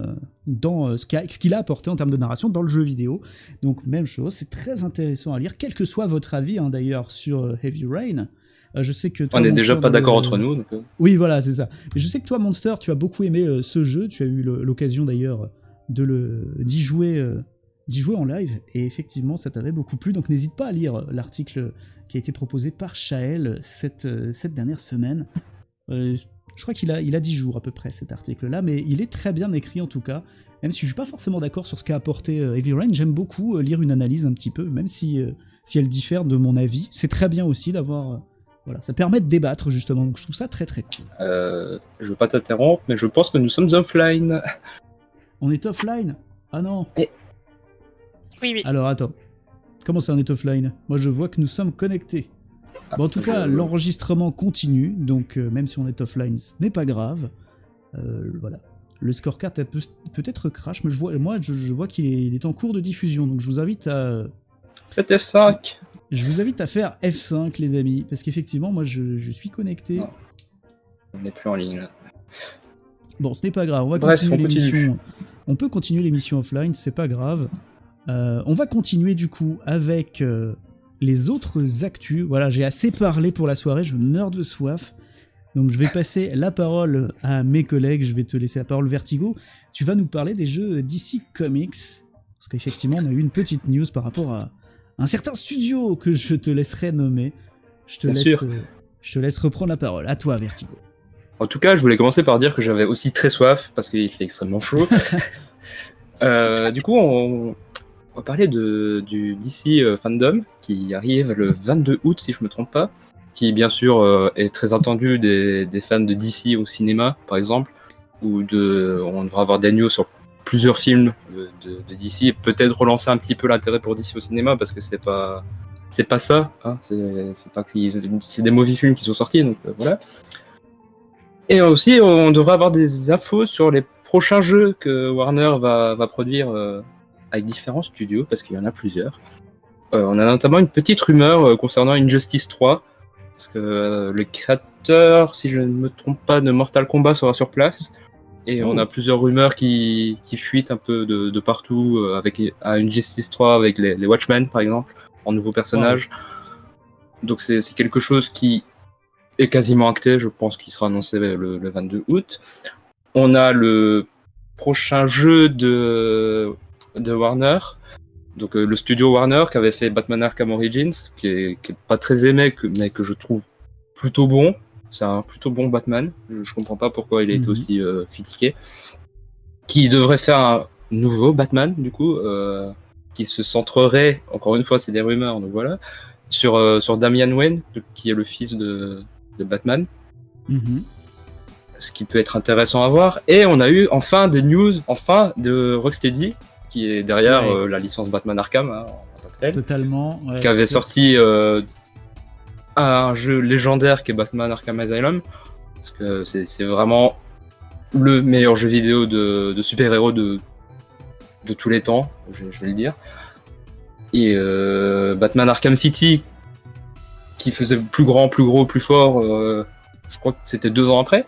dans euh, ce qu'il a, apporté en termes de narration dans le jeu vidéo. Donc même chose, c'est très intéressant à lire, quel que soit votre avis hein, d'ailleurs sur Heavy Rain. je sais que toi, on n'est déjà pas d'accord entre nous. Oui, voilà, c'est ça. Mais je sais que toi, Monster, tu as beaucoup aimé ce jeu. Tu as eu l'occasion d'ailleurs de le d'y jouer, d'y jouer en live, et effectivement, ça t'avait beaucoup plu. Donc n'hésite pas à lire l'article qui a été proposé par Shael cette, cette dernière semaine. Euh, je crois qu'il a, il a 10 jours à peu près cet article-là, mais il est très bien écrit en tout cas. Même si je suis pas forcément d'accord sur ce qu'a apporté euh, Heavy Rain, j'aime beaucoup euh, lire une analyse un petit peu, même si, si elle diffère de mon avis. C'est très bien aussi d'avoir. voilà, ça permet de débattre justement, donc je trouve ça très très cool. Euh, je veux pas t'interrompre, mais je pense que nous sommes offline. On est offline? Ah non Oui, oui. Alors attends. Comment ça on est offline Moi je vois que nous sommes connectés en tout cas, l'enregistrement continue, donc euh, même si on est offline, ce n'est pas grave. Euh, voilà. Le scorecard peut, peut-être crash, mais je vois, moi je, vois qu'il est, en cours de diffusion, donc je vous invite à. Faites F5 Je vous invite à faire F5, les amis, parce qu'effectivement, moi je, suis connecté. On n'est plus en ligne. Bon, ce n'est pas grave, on va continuer l'émission. On peut continuer l'émission offline, c'est pas grave. Euh, on va continuer du coup avec les autres actus. Voilà, j'ai assez parlé pour la soirée, je meurs de soif. Donc je vais passer la parole à mes collègues, je vais te laisser la parole Vertigo. Tu vas nous parler des jeux DC Comics. Parce qu'effectivement, on a eu une petite news par rapport à un certain studio que je te laisserai nommer. Je te, laisse, euh, je te laisse reprendre la parole. À toi, Vertigo. En tout cas, je voulais commencer par dire que j'avais aussi très soif parce qu'il fait extrêmement chaud. Euh, du coup, on, on va parler de, du DC euh, Fandom qui arrive le 22 août, si je me trompe pas, qui bien sûr euh, est très attendu des, fans de DC au cinéma, par exemple, ou de, on devra avoir des news sur plusieurs films de, DC et peut-être relancer un petit peu l'intérêt pour DC au cinéma parce que c'est pas c'est pas ça, hein, c'est pas c'est des mauvais films qui sont sortis, donc euh, voilà. Et aussi, on devrait avoir des infos sur les prochains jeux que Warner va, produire avec différents studios, parce qu'il y en a plusieurs. Euh, on a notamment une petite rumeur euh, concernant Injustice 3, parce que euh, le créateur, si je ne me trompe pas, de Mortal Kombat sera sur place. Et on a plusieurs rumeurs qui, qui fuitent un peu de, de partout, euh, avec à Injustice 3 avec les, les Watchmen par exemple, en nouveaux personnages. Donc c'est c'est quelque chose qui est quasiment acté, je pense qu'il sera annoncé le, le 22 août. On a le prochain jeu de, de Warner, donc euh, le studio Warner qui avait fait Batman Arkham Origins, qui est, qui est pas très aimé, que- mais que je trouve plutôt bon. C'est un plutôt bon Batman. Je, je comprends pas pourquoi il a été Mhm. aussi euh, critiqué. Qui devrait faire un nouveau Batman, du coup, euh, qui se centrerait, encore une fois, c'est des rumeurs, donc voilà, sur, sur Damian Wayne, qui est le fils de, de Batman Mhm. ce qui peut être intéressant à voir. Et on a eu enfin des news, enfin, de Rocksteady, qui est derrière Ouais. euh, la licence Batman Arkham hein, en tant que telle, Totalement. ouais. qui avait sorti euh, un jeu légendaire qui est Batman Arkham Asylum, parce que c'est c'est vraiment le meilleur jeu vidéo de, de super-héros de, de tous les temps, je, je vais le dire. Et euh, Batman Arkham City, qui faisait plus grand, plus gros, plus fort, euh, je crois que c'était deux ans après.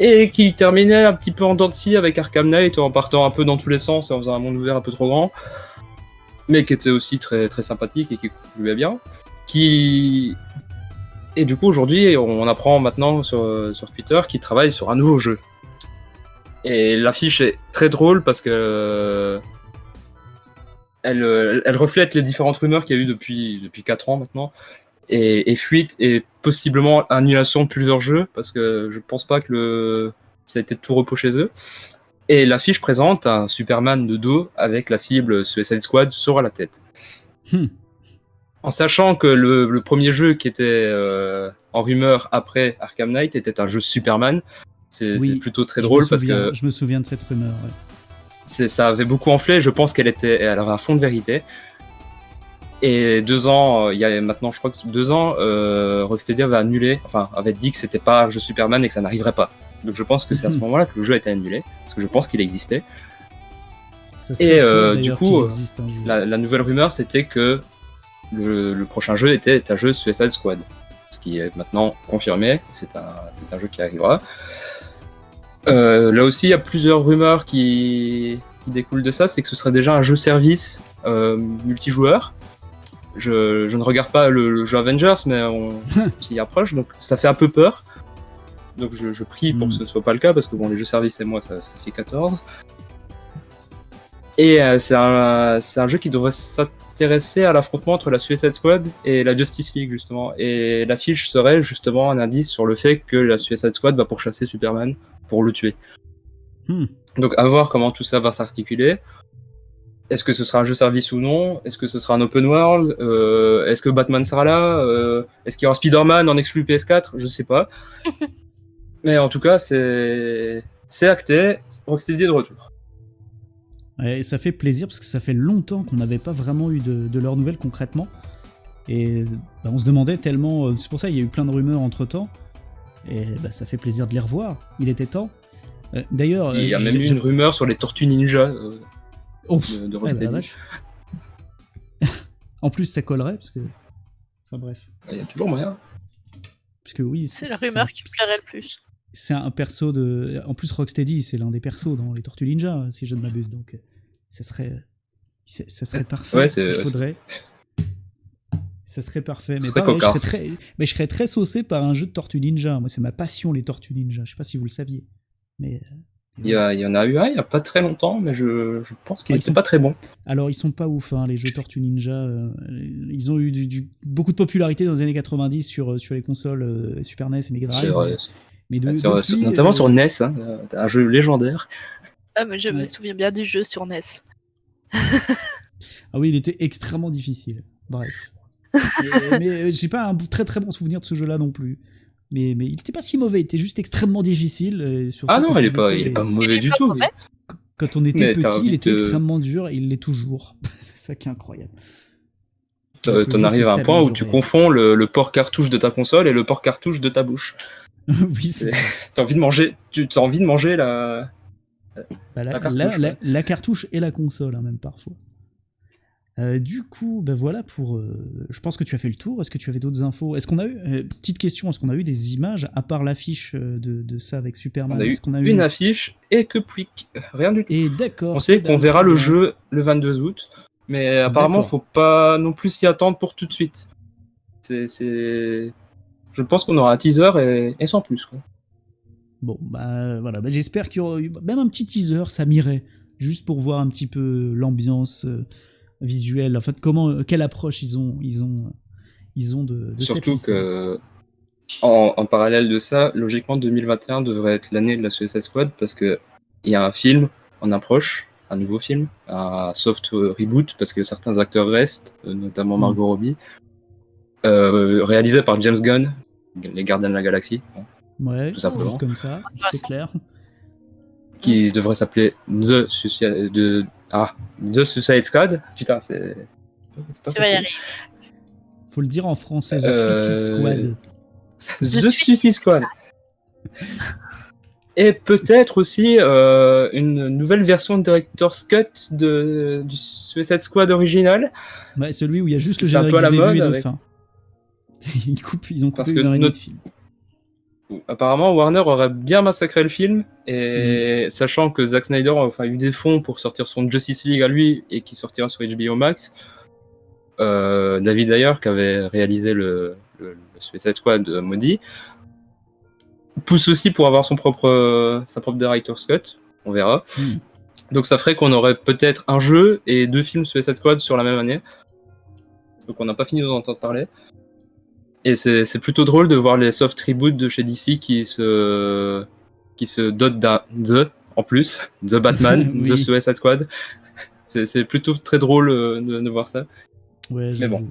Et qui terminait un petit peu en dents de scie avec Arkham Knight en partant un peu dans tous les sens et en faisant un monde ouvert un peu trop grand. Mais qui était aussi très, très sympathique et qui concluait bien. Qui. Et du coup, aujourd'hui, on apprend maintenant sur, sur Twitter qu'il travaille sur un nouveau jeu. Et l'affiche est très drôle parce que. Elle, euh, elle reflète les différentes rumeurs qu'il y a eu depuis, depuis 4 ans maintenant et, et fuite et possiblement annulation de plusieurs jeux parce que je pense pas que le ça a été tout repos chez eux. Et l'affiche présente un Superman de dos avec la cible Suicide Squad sur la tête. Hmm. En sachant que le, le premier jeu qui était euh, en rumeur après Arkham Knight était un jeu Superman, c'est Oui, plutôt très drôle parce que Je me souviens de cette rumeur. ouais. ça avait beaucoup enflé. Je pense qu'elle était, elle avait un fond de vérité. Et deux ans, euh, il y a maintenant, je crois que deux ans, euh, Rocksteady avait annulé, enfin, avait dit que c'était pas un jeu Superman et que ça n'arriverait pas. Donc je pense que c'est à ce Mhm. moment-là que le jeu a été annulé, parce que je pense qu'il existait. Et, euh, du coup, jeu. La, la nouvelle rumeur, c'était que le, le prochain jeu était un jeu Suicide Squad. Ce qui est maintenant confirmé, c'est un, un jeu qui arrivera. Euh, là aussi, il y a plusieurs rumeurs qui, qui découlent de ça, c'est que ce serait déjà un jeu service euh, multijoueur. Je, je ne regarde pas le, le jeu Avengers, mais on s'y approche, donc ça fait un peu peur. Donc je, je prie pour Mm. que ce ne soit pas le cas, parce que bon, les jeux service et moi, ça, ça fait 14. Et euh, c'est un, c'est un jeu qui devrait s'intéresser à l'affrontement entre la Suicide Squad et la Justice League, justement. Et l'affiche serait justement un indice sur le fait que la Suicide Squad va pourchasser Superman pour le tuer. Hmm. Donc à voir comment tout ça va s'articuler. Est-ce que ce sera un jeu service ou non? Est-ce que ce sera un open world? Euh, Est-ce que Batman sera là? Euh, Est-ce qu'il y aura Spider-Man en exclu PS4 Je sais pas. Mais en tout cas, c'est c'est acté. Rocksteady est de retour. Et ça fait plaisir parce que ça fait longtemps qu'on n'avait pas vraiment eu de, de leurs nouvelles concrètement. Et bah, on se demandait tellement. euh, C'est pour ça qu'il y a eu plein de rumeurs entre temps. Et bah, ça fait plaisir de les revoir. Il était temps. Euh, D'ailleurs, Il y a même eu j'ai- une rumeur sur les Tortues Ninja euh, Oh, de, de ouais, bah, la Rocksteady. en plus, ça collerait parce que. Enfin bref. Il y a toujours moyen. Parce que oui, C'est la un- rumeur qui me plairait le plus. C'est un perso de. En plus, Rocksteady, c'est l'un des persos dans les Tortues Ninja, si je ne m'abuse. Donc, euh, ça serait. Ça serait parfait. Ouais, c'est- Il faudrait. Ça serait parfait. Mais pareil, je serais, très... mais je serais très saucé par un jeu de Tortues Ninja. Moi, c'est ma passion, les Tortues Ninja. Je sais pas si vous le saviez. Mais. Il y, a- il y en a eu un il y a pas très longtemps, mais je, je pense qu'il ils était sont- pas très bon. Alors, ils sont pas ouf, hein, les jeux Tortues Ninja. euh, ils ont eu du, du- beaucoup de popularité dans les années 90 sur, euh, sur les consoles euh, Super NES et Mega Drive. Mais de, sur- depuis, sur- notamment euh, sur NES, hein, un jeu légendaire. Ah, mais je me souviens bien du jeu sur NES. Ah oui, il était extrêmement difficile. Bref. mais, mais j'ai pas un très très bon souvenir de ce jeu-là non plus. Mais, mais il était pas si mauvais, il était juste extrêmement difficile. surtout Ah non, quand il est on pas, était- il est pas mauvais du pas tout. mauvais. Quand on était petit, il était de- extrêmement dur et il l'est toujours. C'est ça qui est incroyable. T'en arrives à un point où tu amélioré. confonds le, le port cartouche de ta console et le port cartouche de ta bouche. oui. T'as envie de manger, tu as envie de manger la. Bah, la, La cartouche, la- la- ouais. la cartouche et la console, hein, même parfois. Euh, du coup, ben voilà pour. euh, je pense que tu as fait le tour. Est-ce que tu avais d'autres infos? Est-ce qu'on a eu euh, petite question Est-ce qu'on a eu des images à part l'affiche de, de ça avec Superman? On a eu Est-ce qu'on a une affiche et que puis rien du tout. Et d'accord. On sait qu'on verra le jeu le 22 août, mais apparemment, faut pas non plus s'y attendre pour tout de suite. C'est, c'est... Je pense qu'on aura un teaser et, et sans plus. Quoi. Bon, bah voilà. Bah, J'espère qu'il y aura eu même un petit teaser, ça m'irait, juste pour voir un petit peu l'ambiance euh, visuelle. En fait, comment, euh, quelle approche ils ont, ils ont, euh, ils ont de, Surtout que, en, en parallèle de ça, logiquement, 2021 devrait être l'année de la Suicide Squad parce que il y a un film en approche, un nouveau film, un soft euh, reboot parce que certains acteurs restent, euh, notamment Mm. Margot Robbie, euh, réalisé par James Gunn, les Gardiens de la Galaxie. hein. Ouais, tout simplement. juste comme ça, c'est clair. qui devrait s'appeler The Suicide, de, ah, The Suicide Squad. Putain, c'est. Tu vas y facile. arriver. Faut le dire en français, The Euh, Suicide Squad. The Suicide Suicide Squad. Et peut-être aussi euh, une nouvelle version de Director's Cut de, du Suicide Squad original. Ouais, celui où il y a juste le générique peu à du la début et mode de avec- fin. ils, coupent, ils ont Parce coupé que une heure et demie notre- de film. Apparemment, Warner aurait bien massacré le film. Et sachant que Zack Snyder a enfin, eu des fonds pour sortir son Justice League à lui et qui sortira sur HBO Max. euh, David Ayer, qui avait réalisé le, le, le Suicide Squad euh, maudit, pousse aussi pour avoir son propre, euh, sa propre Director's Cut. On verra. Hmm. Donc ça ferait qu'on aurait peut-être un jeu et deux films Suicide Squad sur la même année. Donc on n'a pas fini d'en entendre parler. Et c'est plutôt drôle de voir les soft reboots de chez DC qui se, qui se dotent d'un The en plus, The Batman, Oui. The Suicide Squad. C'est plutôt très drôle euh, de, de voir ça. Ouais, Mais bon.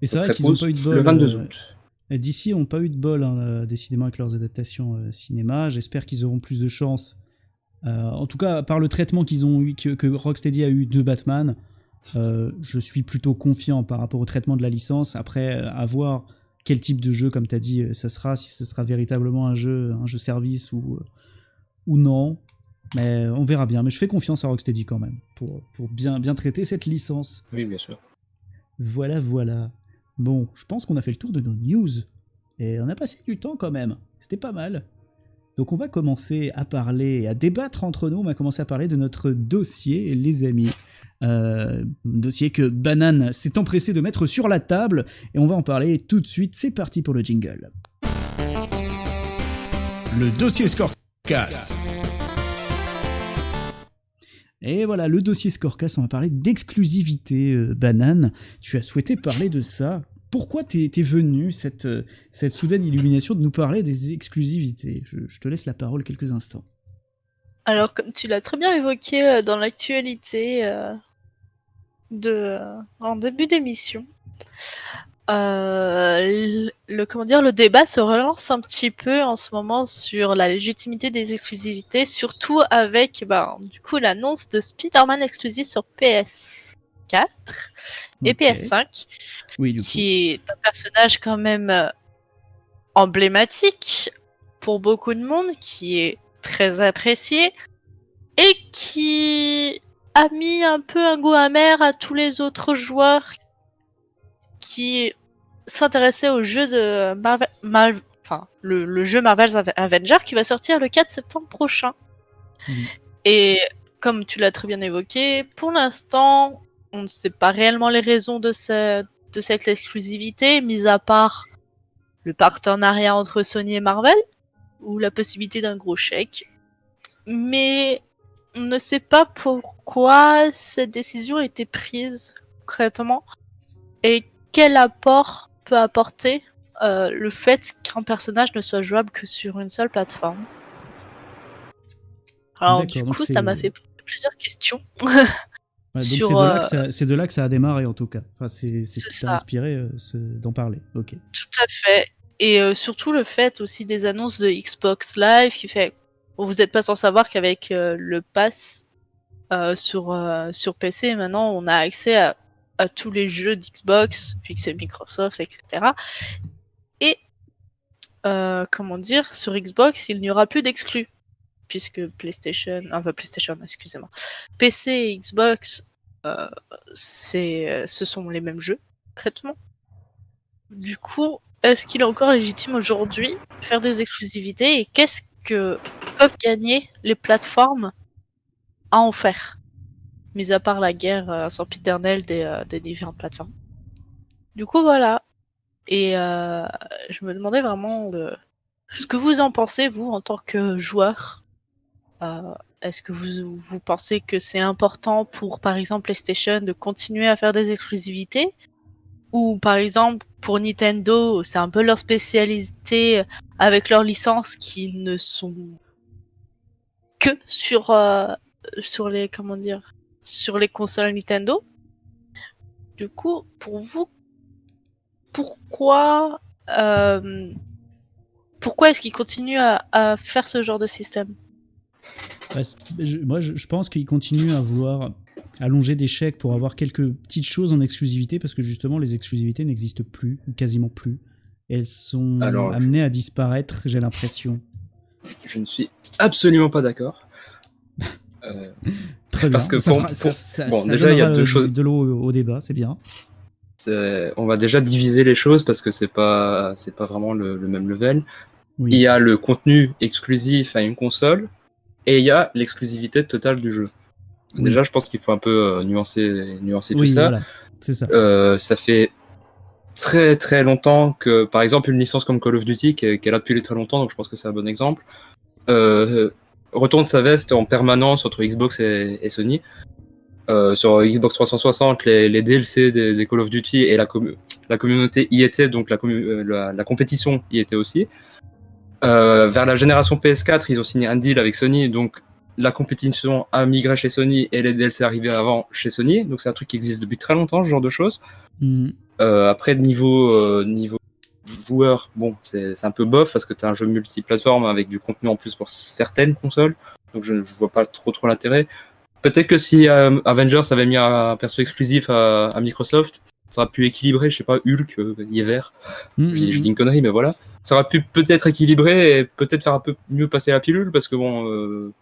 Mais c'est vrai qu'ils n'ont repose pas eu de bol. Le 22 euh, août. D'ici, n'ont pas eu de bol, hein, euh, décidément, avec leurs adaptations euh, cinéma. J'espère qu'ils auront plus de chance. Euh, en tout cas, par le traitement qu'ils ont eu, que, que Rocksteady a eu de Batman, euh, je suis plutôt confiant par rapport au traitement de la licence. Après, euh, à voir quel type de jeu, comme tu as dit, euh, ça sera, si ce sera véritablement un jeu, un jeu service ou, euh, ou non. Mais on verra bien. Mais je fais confiance à Rocksteady quand même pour, pour bien, bien traiter cette licence. Oui, bien sûr. Voilà, voilà. Bon, je pense qu'on a fait le tour de nos news. Et on a passé du temps quand même. C'était pas mal. Donc on va commencer à parler, à débattre entre nous. On va commencer à parler de notre dossier, les amis. Euh, dossier que Banane s'est empressé de mettre sur la table. Et on va en parler tout de suite. C'est parti pour le jingle. Le dossier Scorecast. Et voilà, le dossier Scorecast, on va parler d'exclusivité. euh, Banane, tu as souhaité parler de ça. Pourquoi t'es t'es venu, cette, euh, cette soudaine illumination, de nous parler des exclusivités? Je, te laisse la parole quelques instants. Alors, comme tu l'as très bien évoqué euh, dans l'actualité euh, en début d'émission, le, le- débat se relance un petit peu en ce moment sur la légitimité des exclusivités, surtout avec coup l'annonce de Spider-Man exclusif sur PS4 et Ok. PS5 Oui, du coup. qui est un personnage quand même euh, emblématique pour beaucoup de monde, qui est très apprécié et qui a mis un peu un goût amer à tous les autres joueurs qui s'intéressaient au jeu de Marvel, Mar- enfin le, le jeu Marvel's Ave- Avenger qui va sortir le 4 septembre prochain. Et comme tu l'as très bien évoqué, pour l'instant, on ne sait pas réellement les raisons de, ce- de cette exclusivité, mis à part le partenariat entre Sony et Marvel, ou la possibilité d'un gros chèque. Mais on ne sait pas pourquoi cette décision a été prise concrètement et quel apport peut apporter euh, le fait qu'un personnage ne soit jouable que sur une seule plateforme. Alors du coup, ça m'a fait plusieurs questions. Ouais, Ouais, donc Sur, c'est de, là euh, que ça- c'est de là que ça a démarré en tout cas. Enfin, c'est c'est ce C'est qui t'a inspiré euh, ce- d'en parler. Ok. Tout à fait. Et euh, surtout le fait aussi des annonces de Xbox Live qui fait. Bon, vous n'êtes pas sans savoir qu'avec euh, le pass sur, sur PC, maintenant on a accès à, à tous les jeux d'Xbox, puis que c'est Microsoft, etc. Et comment dire, sur Xbox, il n'y aura plus d'exclus. Puisque PlayStation. Enfin, PlayStation, excusez-moi. PC et Xbox, c'est, ce sont les mêmes jeux, concrètement. Du coup, est-ce qu'il est encore légitime aujourd'hui de faire des exclusivités et qu'est-ce que peuvent gagner les plateformes à en faire Mis à part la guerre euh, sempiternelle des, euh, des différentes plateformes? Du coup, voilà. Et euh, je me demandais vraiment ce que vous en pensez, vous, en tant que joueur. Euh, Est-ce que vous, pensez que c'est important pour, par exemple, PlayStation de continuer à faire des exclusivités? Ou par exemple pour Nintendo, c'est un peu leur spécialité avec leurs licences qui ne sont que sur euh, sur les comment dire sur les consoles Nintendo. Du coup, pour vous, pourquoi euh, est-ce qu'ils continuent à faire ce genre de système? Ouais, c'est- je- moi, je, je pense qu'ils continuent à vouloir allonger des chèques pour avoir quelques petites choses en exclusivité parce que justement, les exclusivités n'existent plus, ou quasiment plus. Elles sont Alors, amenées à disparaître, j'ai l'impression. Je ne suis absolument pas d'accord. Euh, Très Parce bien. que ça pour- fera- ça- pour- ça- bon, ça déjà, il y a deux euh, choses. De l'eau au, au débat, c'est bien. on va déjà diviser les choses parce que c'est pas c'est pas vraiment le, le même level. Oui. Il y a le contenu exclusif à une console et il y a l'exclusivité totale du jeu. Oui. Déjà, je pense qu'il faut un peu euh, nuancer nuancer tout ça. voilà. C'est ça. Euh, ça fait très très longtemps que, par exemple, une licence comme Call of Duty, qui est, qui est là depuis très longtemps, donc je pense que c'est un bon exemple, euh, retourne sa veste en permanence entre Xbox et, et Sony. Euh, sur Xbox 360, les, les DLC des, des Call of Duty et la, commu- la communauté y était, donc la, commu- la, la compétition y était aussi. Euh, vers la génération PS4, ils ont signé un deal avec Sony, donc la compétition a migré chez Sony et les DLC arrivaient avant chez Sony. Donc c'est un truc qui existe depuis très longtemps, ce genre de choses. Mhm. Euh, après, niveau, euh, niveau joueur, bon, c'est un peu bof parce que tu as un jeu multiplateforme avec du contenu en plus pour certaines consoles. Donc je, je vois pas trop trop l'intérêt. Peut-être que si euh, Avengers avait mis un perso exclusif à, à Microsoft, ça aurait pu équilibrer, je sais pas, Hulk, euh, Mhm. je, je dis une connerie, mais voilà. Ça aurait pu peut-être équilibrer et peut-être faire un peu mieux passer la pilule parce que bon, euh,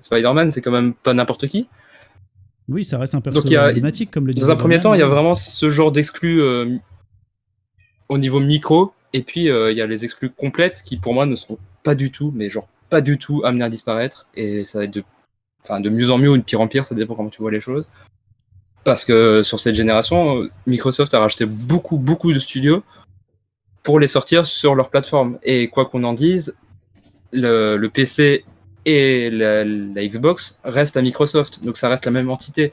Spider-Man, c'est quand même pas n'importe qui. Oui, ça reste un perso Donc, il y a- emblématique, comme le disait Dans un premier temps, il y a vraiment ce genre d'exclus euh, au niveau micro, et puis euh, il y a les exclus complètes qui pour moi ne seront pas du tout, mais genre pas du tout amenés à disparaître, et ça va être de mieux en mieux ou de pire en pire, ça dépend comment tu vois les choses. Parce que sur cette génération, Microsoft a racheté beaucoup, beaucoup de studios pour les sortir sur leur plateforme. Et quoi qu'on en dise, le, le PC et la, la Xbox restent à Microsoft, donc ça reste la même entité.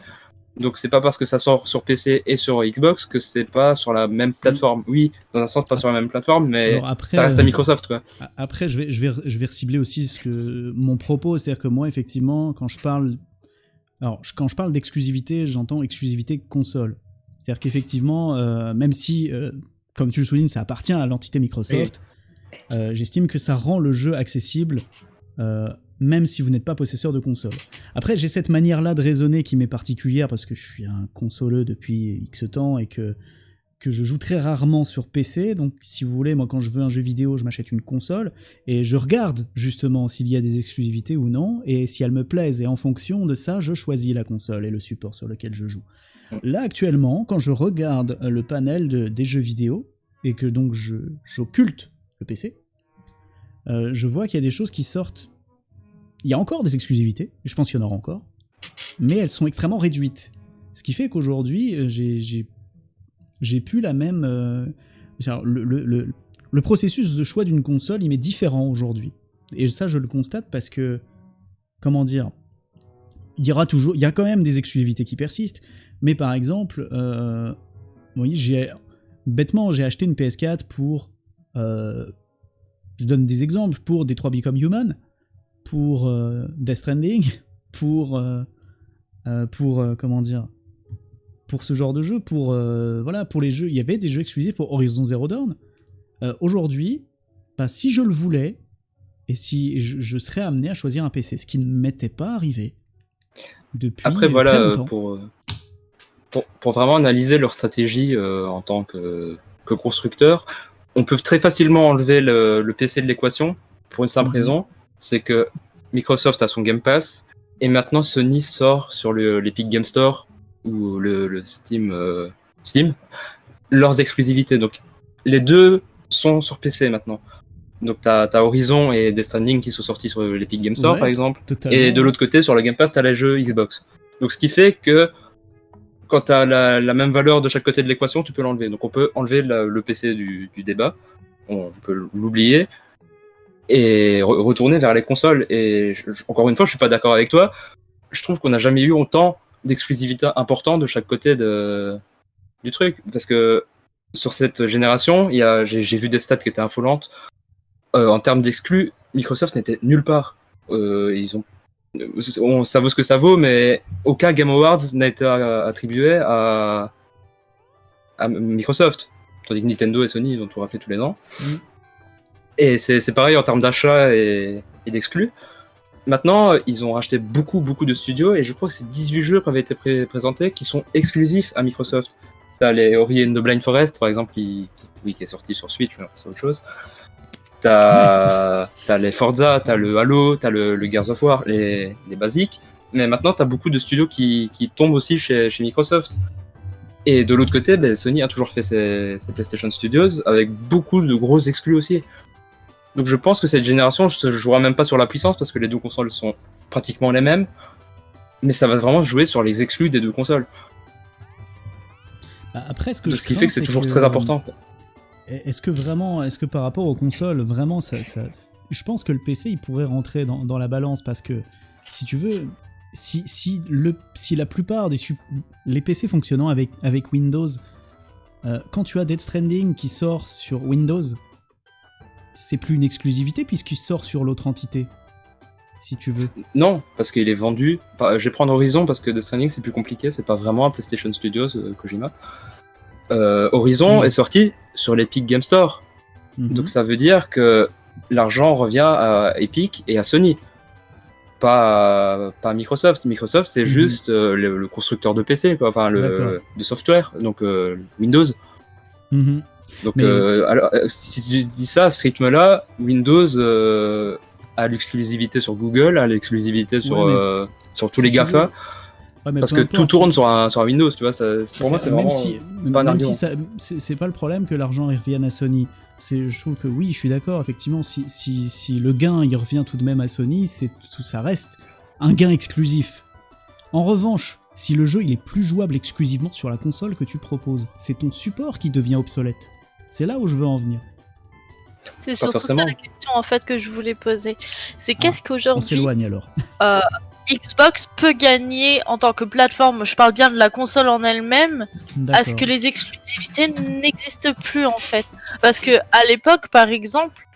Donc c'est pas parce que ça sort sur PC et sur Xbox que c'est pas sur la même plateforme. Oui, dans un sens pas sur la même plateforme, mais Alors après, ça reste à euh, Microsoft quoi. Après, je vais, je vais, je vais recibler aussi ce que mon propos, c'est-à-dire que moi, effectivement, quand je parle, alors quand je parle d'exclusivité, j'entends exclusivité console. C'est-à-dire qu'effectivement, euh, même si, euh, comme tu le soulignes, ça appartient à l'entité Microsoft, euh, j'estime que ça rend le jeu accessible, même si vous n'êtes pas possesseur de console. Après, j'ai cette manière-là de raisonner qui m'est particulière parce que je suis un consoleux depuis X temps et que que je joue très rarement sur PC. Donc, si vous voulez, moi, quand je veux un jeu vidéo, je m'achète une console et je regarde justement s'il y a des exclusivités ou non et si elles me plaisent. Et en fonction de ça, je choisis la console et le support sur lequel je joue. Là, actuellement, quand je regarde euh, le panel de- des jeux vidéo et que donc j'occulte le PC, euh, je vois qu'il y a des choses qui sortent. Il y a encore des exclusivités, je pense qu'il y en aura encore, mais elles sont extrêmement réduites. Ce qui fait qu'aujourd'hui, euh, j'ai- j'ai plus la même. euh, le, processus de choix d'une console, il m'est différent aujourd'hui. Et ça, je le constate parce que. Comment dire Il y aura toujours. Il y a quand même des exclusivités qui persistent. Mais par exemple, euh, j'ai. Bêtement, j'ai acheté une PS4 pour. euh, je donne des exemples. Pour Detroit Become Human. Pour euh, Death Stranding. Pour. pour. comment dire pour ce genre de jeu, pour euh, voilà, pour les jeux, il y avait des jeux exclusifs pour Horizon Zero Dawn. Euh, Aujourd'hui, bah, si je le voulais et si je, je serais amené à choisir un PC, ce qui ne m'était pas arrivé depuis Après, voilà, euh, longtemps. pour, pour, pour vraiment analyser leur stratégie euh, en tant que, que constructeur, on peut très facilement enlever le, le PC de l'équation pour une simple Mhm. raison, c'est que Microsoft a son Game Pass et maintenant Sony sort sur le- l'Epic Game Store ou le, le Steam, euh, Steam leurs exclusivités. Donc les deux sont sur PC maintenant. Donc t'as as Horizon et Death Stranding qui sont sortis sur l'Epic Game Store Ouais. par exemple. Totalement. Et de l'autre côté, sur le Game Pass, t'as les jeux Xbox. Donc ce qui fait que quand t'as la, la même valeur de chaque côté de l'équation, tu peux l'enlever. Donc on peut enlever la- le PC du, du débat, on peut l'oublier et re- retourner vers les consoles. Et je- je- encore une fois, je suis pas d'accord avec toi. Je trouve qu'on n'a jamais eu autant d'exclusivité importante de chaque côté de, du truc. Parce que sur cette génération, j'ai vu des stats qui étaient affolantes. Euh, en termes d'exclus, Microsoft n'était nulle part. Euh, ils ont on- ça vaut ce que ça vaut, mais aucun Game Awards n'a été attribué à, à Microsoft. Tandis que Nintendo et Sony, ils ont tout rappelé tous les ans. Mhm. Et c'est c'est pareil en termes d'achat et, et d'exclus. Maintenant, ils ont racheté beaucoup, beaucoup de studios, et je crois que c'est 18 jeux qui avaient été pré- présentés qui sont exclusifs à Microsoft. T'as les Ori and the Blind Forest, par exemple, qui, oui, qui est sorti sur Switch, mais c'est autre chose. T'as t'as les Forza, t'as le Halo, t'as le, le Gears of War, les, les basiques. Mais maintenant, t'as beaucoup de studios qui, qui tombent aussi chez, chez Microsoft. Et de l'autre côté, ben, Sony a toujours fait ses, ses PlayStation Studios avec beaucoup de gros exclus aussi. Donc je pense que cette génération, je ne jouerai même pas sur la puissance parce que les deux consoles sont pratiquement les mêmes. Mais ça va vraiment jouer sur les exclus des deux consoles. Bah, Après, ce que Ce qui fait que c'est toujours très euh, important. Est-ce que vraiment, est-ce que par rapport aux consoles, vraiment, ça, ça- je pense que le PC, il pourrait rentrer dans, dans la balance parce que, si tu veux, si, si, le, si la plupart des les PC fonctionnant avec, avec Windows, euh, quand tu as Dead Stranding qui sort sur Windows, c'est plus une exclusivité puisqu'il sort sur l'autre entité, si tu veux. Non, parce qu'il est vendu. Je vais prendre Horizon parce que Death Stranding c'est plus compliqué, c'est pas vraiment un PlayStation Studios euh, Kojima. Euh, Horizon est sorti sur l'Epic Game Store. Mhm. Donc ça veut dire que l'argent revient à Epic et à Sony. Pas à, pas à Microsoft. Microsoft, c'est Mhm. juste euh, le, le constructeur de PC, quoi. enfin le de software, donc Windows. Donc Mais- euh, alors, euh, si tu dis ça à ce rythme-là, Windows euh, a l'exclusivité sur Google, a l'exclusivité sur, Ouais, euh, sur tous les GAFA, Ouais, parce que tout tourne sur un, sur un Windows, tu vois. Ça, pour moi, c'est vraiment si, pas un même argument. si ça- c'est pas le problème que l'argent revienne à Sony. Je trouve que oui, je suis d'accord. Effectivement, si, si, si le gain il revient tout de même à Sony, tout, ça reste un gain exclusif. En revanche, si le jeu il est plus jouable exclusivement sur la console que tu proposes, c'est ton support qui devient obsolète. C'est là où je veux en venir. C'est surtout forcément. ça la question en fait que je voulais poser. C'est Ah, qu'est-ce On qu'aujourd'hui s'éloigne alors. euh, Xbox peut gagner en tant que plateforme, je parle bien de la console en elle-même, à ce que les exclusivités n'existent plus en fait? Parce que à l'époque, par exemple,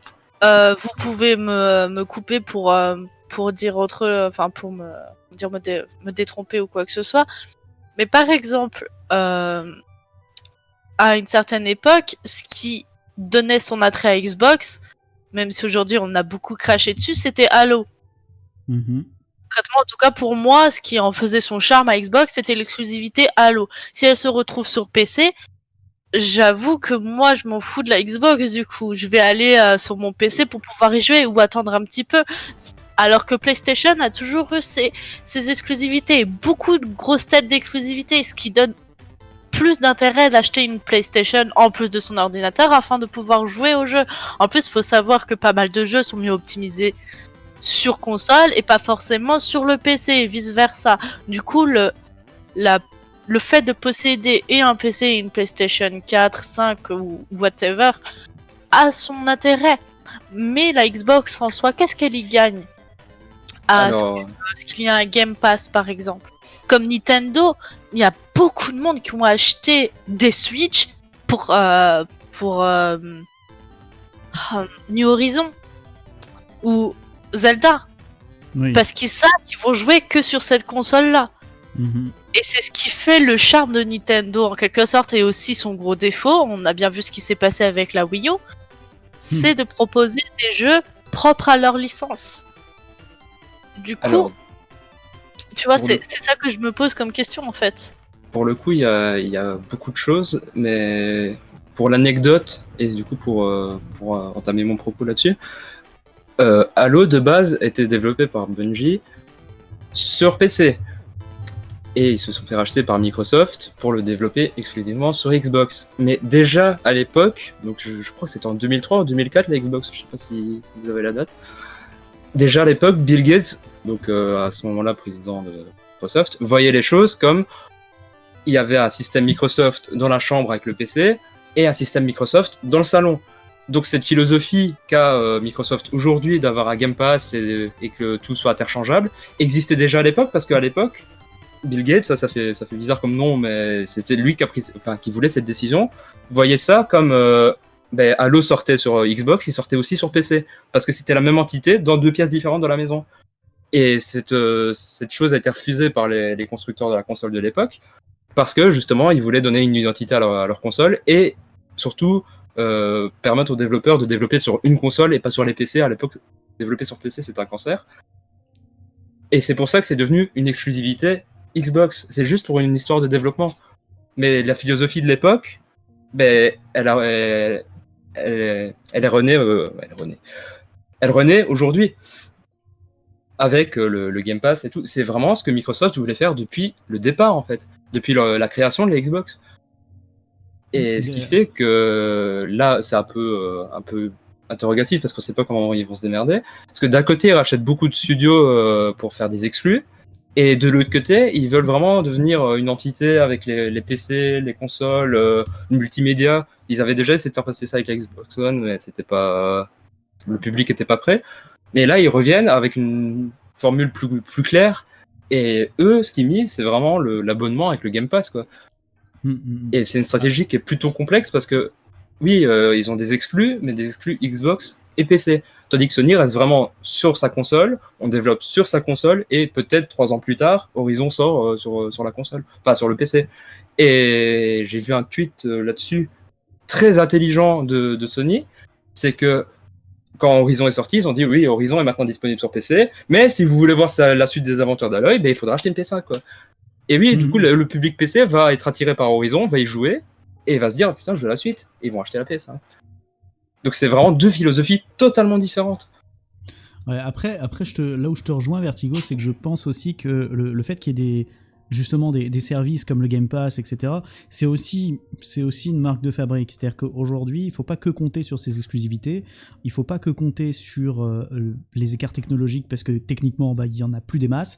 euh, vous pouvez me, me couper pour, euh, pour dire autre, enfin pour me dire me, dé- me détromper ou quoi que ce soit. Mais par exemple, euh, à une certaine époque, ce qui donnait son attrait à Xbox, même si aujourd'hui on a beaucoup craché dessus, c'était Halo Mhm. concrètement, en tout cas pour moi, ce qui en faisait son charme à Xbox, c'était l'exclusivité Halo. Si elle se retrouve sur PC, j'avoue que moi, je m'en fous de la Xbox du coup. Je vais aller euh, sur mon PC pour pouvoir y jouer ou attendre un petit peu. Alors que PlayStation a toujours eu ses, ses exclusivités, beaucoup de grosses têtes d'exclusivité, ce qui donne plus d'intérêt d'acheter une PlayStation en plus de son ordinateur afin de pouvoir jouer au jeu. En plus, il faut savoir que pas mal de jeux sont mieux optimisés sur console et pas forcément sur le PC et vice versa. Du coup, le, la, le fait de posséder et un PC et une PlayStation 4, 5 ou whatever a son intérêt. Mais la Xbox en soi, qu'est-ce qu'elle y gagne? À Alors, ce qu'il y a un Game Pass par exemple? Comme Nintendo, il y a beaucoup de monde qui ont acheté des Switch pour, euh, pour euh, ah, New Horizon ou Zelda Oui. parce qu'ils savent qu'ils vont jouer que sur cette console là. Mhm. Et c'est ce qui fait le charme de Nintendo en quelque sorte et aussi son gros défaut. On a bien vu ce qui s'est passé avec la Wii U. C'est de proposer des jeux propres à leur licence. Du coup, Alors, tu vois, pour c'est le- c'est ça que je me pose comme question en fait. Pour le coup, il y a, beaucoup de choses, mais pour l'anecdote, et du coup pour, euh, euh, entamer mon propos là-dessus, euh, Halo de base était développé par Bungie sur PC. Et ils se sont fait racheter par Microsoft pour le développer exclusivement sur Xbox. Mais déjà à l'époque, donc je, crois que c'était en 2003 ou 2004 la Xbox, je sais pas si, vous avez la date. Déjà à l'époque, Bill Gates, donc à ce moment-là président de Microsoft, voyait les choses comme il y avait un système Microsoft dans la chambre avec le PC et un système Microsoft dans le salon. Donc cette philosophie qu'a euh, Microsoft aujourd'hui d'avoir un Game Pass et, que tout soit interchangeable existait déjà à l'époque parce qu'à l'époque, Bill Gates, ça, ça fait, ça fait bizarre comme nom, mais c'était lui qui a pris, enfin, qui voulait cette décision, voyait ça comme euh, ben, Halo sortait sur euh, Xbox, il sortait aussi sur PC parce que c'était la même entité dans deux pièces différentes dans la maison. Et cette, cette chose a été refusée par les constructeurs de la console de l'époque parce que justement ils voulaient donner une identité à leur, console et surtout euh, permettre aux développeurs de développer sur une console et pas sur les PC. À l'époque, développer sur PC c'est un cancer. Et c'est pour ça que c'est devenu une exclusivité Xbox. C'est juste pour une histoire de développement. Mais la philosophie de l'époque, ben, elle, a- elle, elle, elle est renée, euh, elle est renée. Elle renaît aujourd'hui avec euh, le, le Game Pass et tout. C'est vraiment ce que Microsoft voulait faire depuis le départ en fait, depuis le- la création de la Xbox. Et ce qui fait que là, c'est un peu, euh, un peu interrogatif parce qu'on sait pas comment ils vont se démerder. Parce que d'un côté, ils rachètent beaucoup de studios euh, pour faire des exclus. Et de l'autre côté, ils veulent vraiment devenir euh, une entité avec les, les PC, les consoles, euh, le multimédia. Ils avaient déjà essayé de faire passer ça avec la Xbox One, mais c'était pas, le public était pas prêt. Mais là, ils reviennent avec une formule plus, plus claire. Et eux, ce qu'ils misent, c'est vraiment l'abonnement avec le Game Pass, quoi. Mm, mm, mm. Et c'est une stratégie qui est plutôt complexe parce que, oui, euh, ils ont des exclus, mais des exclus Xbox et PC. Tandis que Sony reste vraiment sur sa console, on développe sur sa console, et peut-être trois ans plus tard, Horizon sort euh, sur, sur la console, enfin sur le PC. Et j'ai vu un tweet euh, là-dessus très intelligent de, de Sony, c'est que quand Horizon est sorti, ils ont dit oui, Horizon est maintenant disponible sur PC, mais si vous voulez voir la suite des aventures d'Aloy, ben, il faudra acheter une PS5. Quoi. Et oui, du Mhm. coup, le, le public PC va être attiré par Horizon, va y jouer, et va se dire putain, je veux la suite, et ils vont acheter la PS5. Donc c'est vraiment deux philosophies totalement différentes. Ouais, après, après je te, là où je te rejoins, Vertigo, c'est que je pense aussi que le, le fait qu'il y ait des, justement des, services comme le Game Pass, etc., c'est aussi, c'est aussi une marque de fabrique. C'est-à-dire qu'aujourd'hui, il faut pas que compter sur ces exclusivités, il faut pas que compter sur euh, les écarts technologiques parce que techniquement, bah, il y en a plus des masses.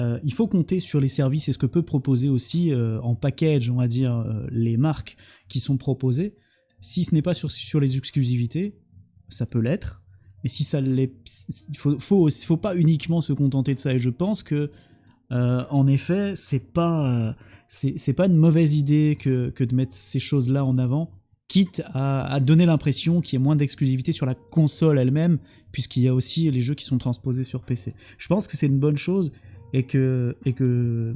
Euh, il faut compter sur les services et ce que peut proposer aussi euh, en package, on va dire, les marques qui sont proposées. Si ce n'est pas sur, sur les exclusivités, ça peut l'être. Mais si ça l'est, il faut, faut, faut pas uniquement se contenter de ça. Et je pense que, euh, en effet, c'est pas, euh, c'est pas une mauvaise idée que, que de mettre ces choses-là en avant, quitte à, à donner l'impression qu'il y ait moins d'exclusivité sur la console elle-même, puisqu'il y a aussi les jeux qui sont transposés sur PC. Je pense que c'est une bonne chose et que, et que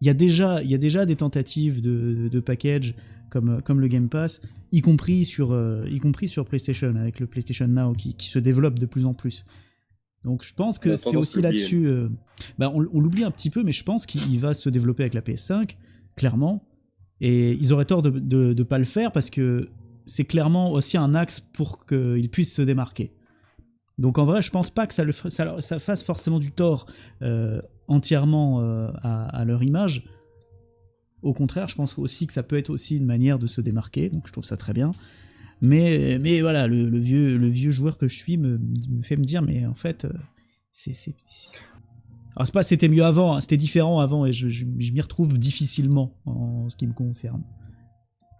il y a déjà, il y a déjà des tentatives de, de package comme, comme le Game Pass, y compris sur, euh, y compris sur PlayStation, avec le PlayStation Now qui, qui se développe de plus en plus. Donc je pense que c'est aussi là-dessus. euh, bah, on, on l'oublie un petit peu, mais je pense qu'il va se développer avec la PS5, clairement. Et ils auraient tort de ne pas le faire parce que c'est clairement aussi un axe pour qu'ils puissent se démarquer. Donc en vrai, je pense pas que ça, le, fa- ça, leur- ça fasse forcément du tort euh, entièrement euh, à, à leur image. Au contraire, je pense aussi que ça peut être aussi une manière de se démarquer, donc je trouve ça très bien. Mais, mais voilà, le, le vieux, le vieux joueur que je suis me, me fait me dire, mais en fait, euh, c'est. Alors c'est pas c'était mieux avant, hein, c'était différent avant et je, je- je m'y retrouve difficilement en ce qui me concerne.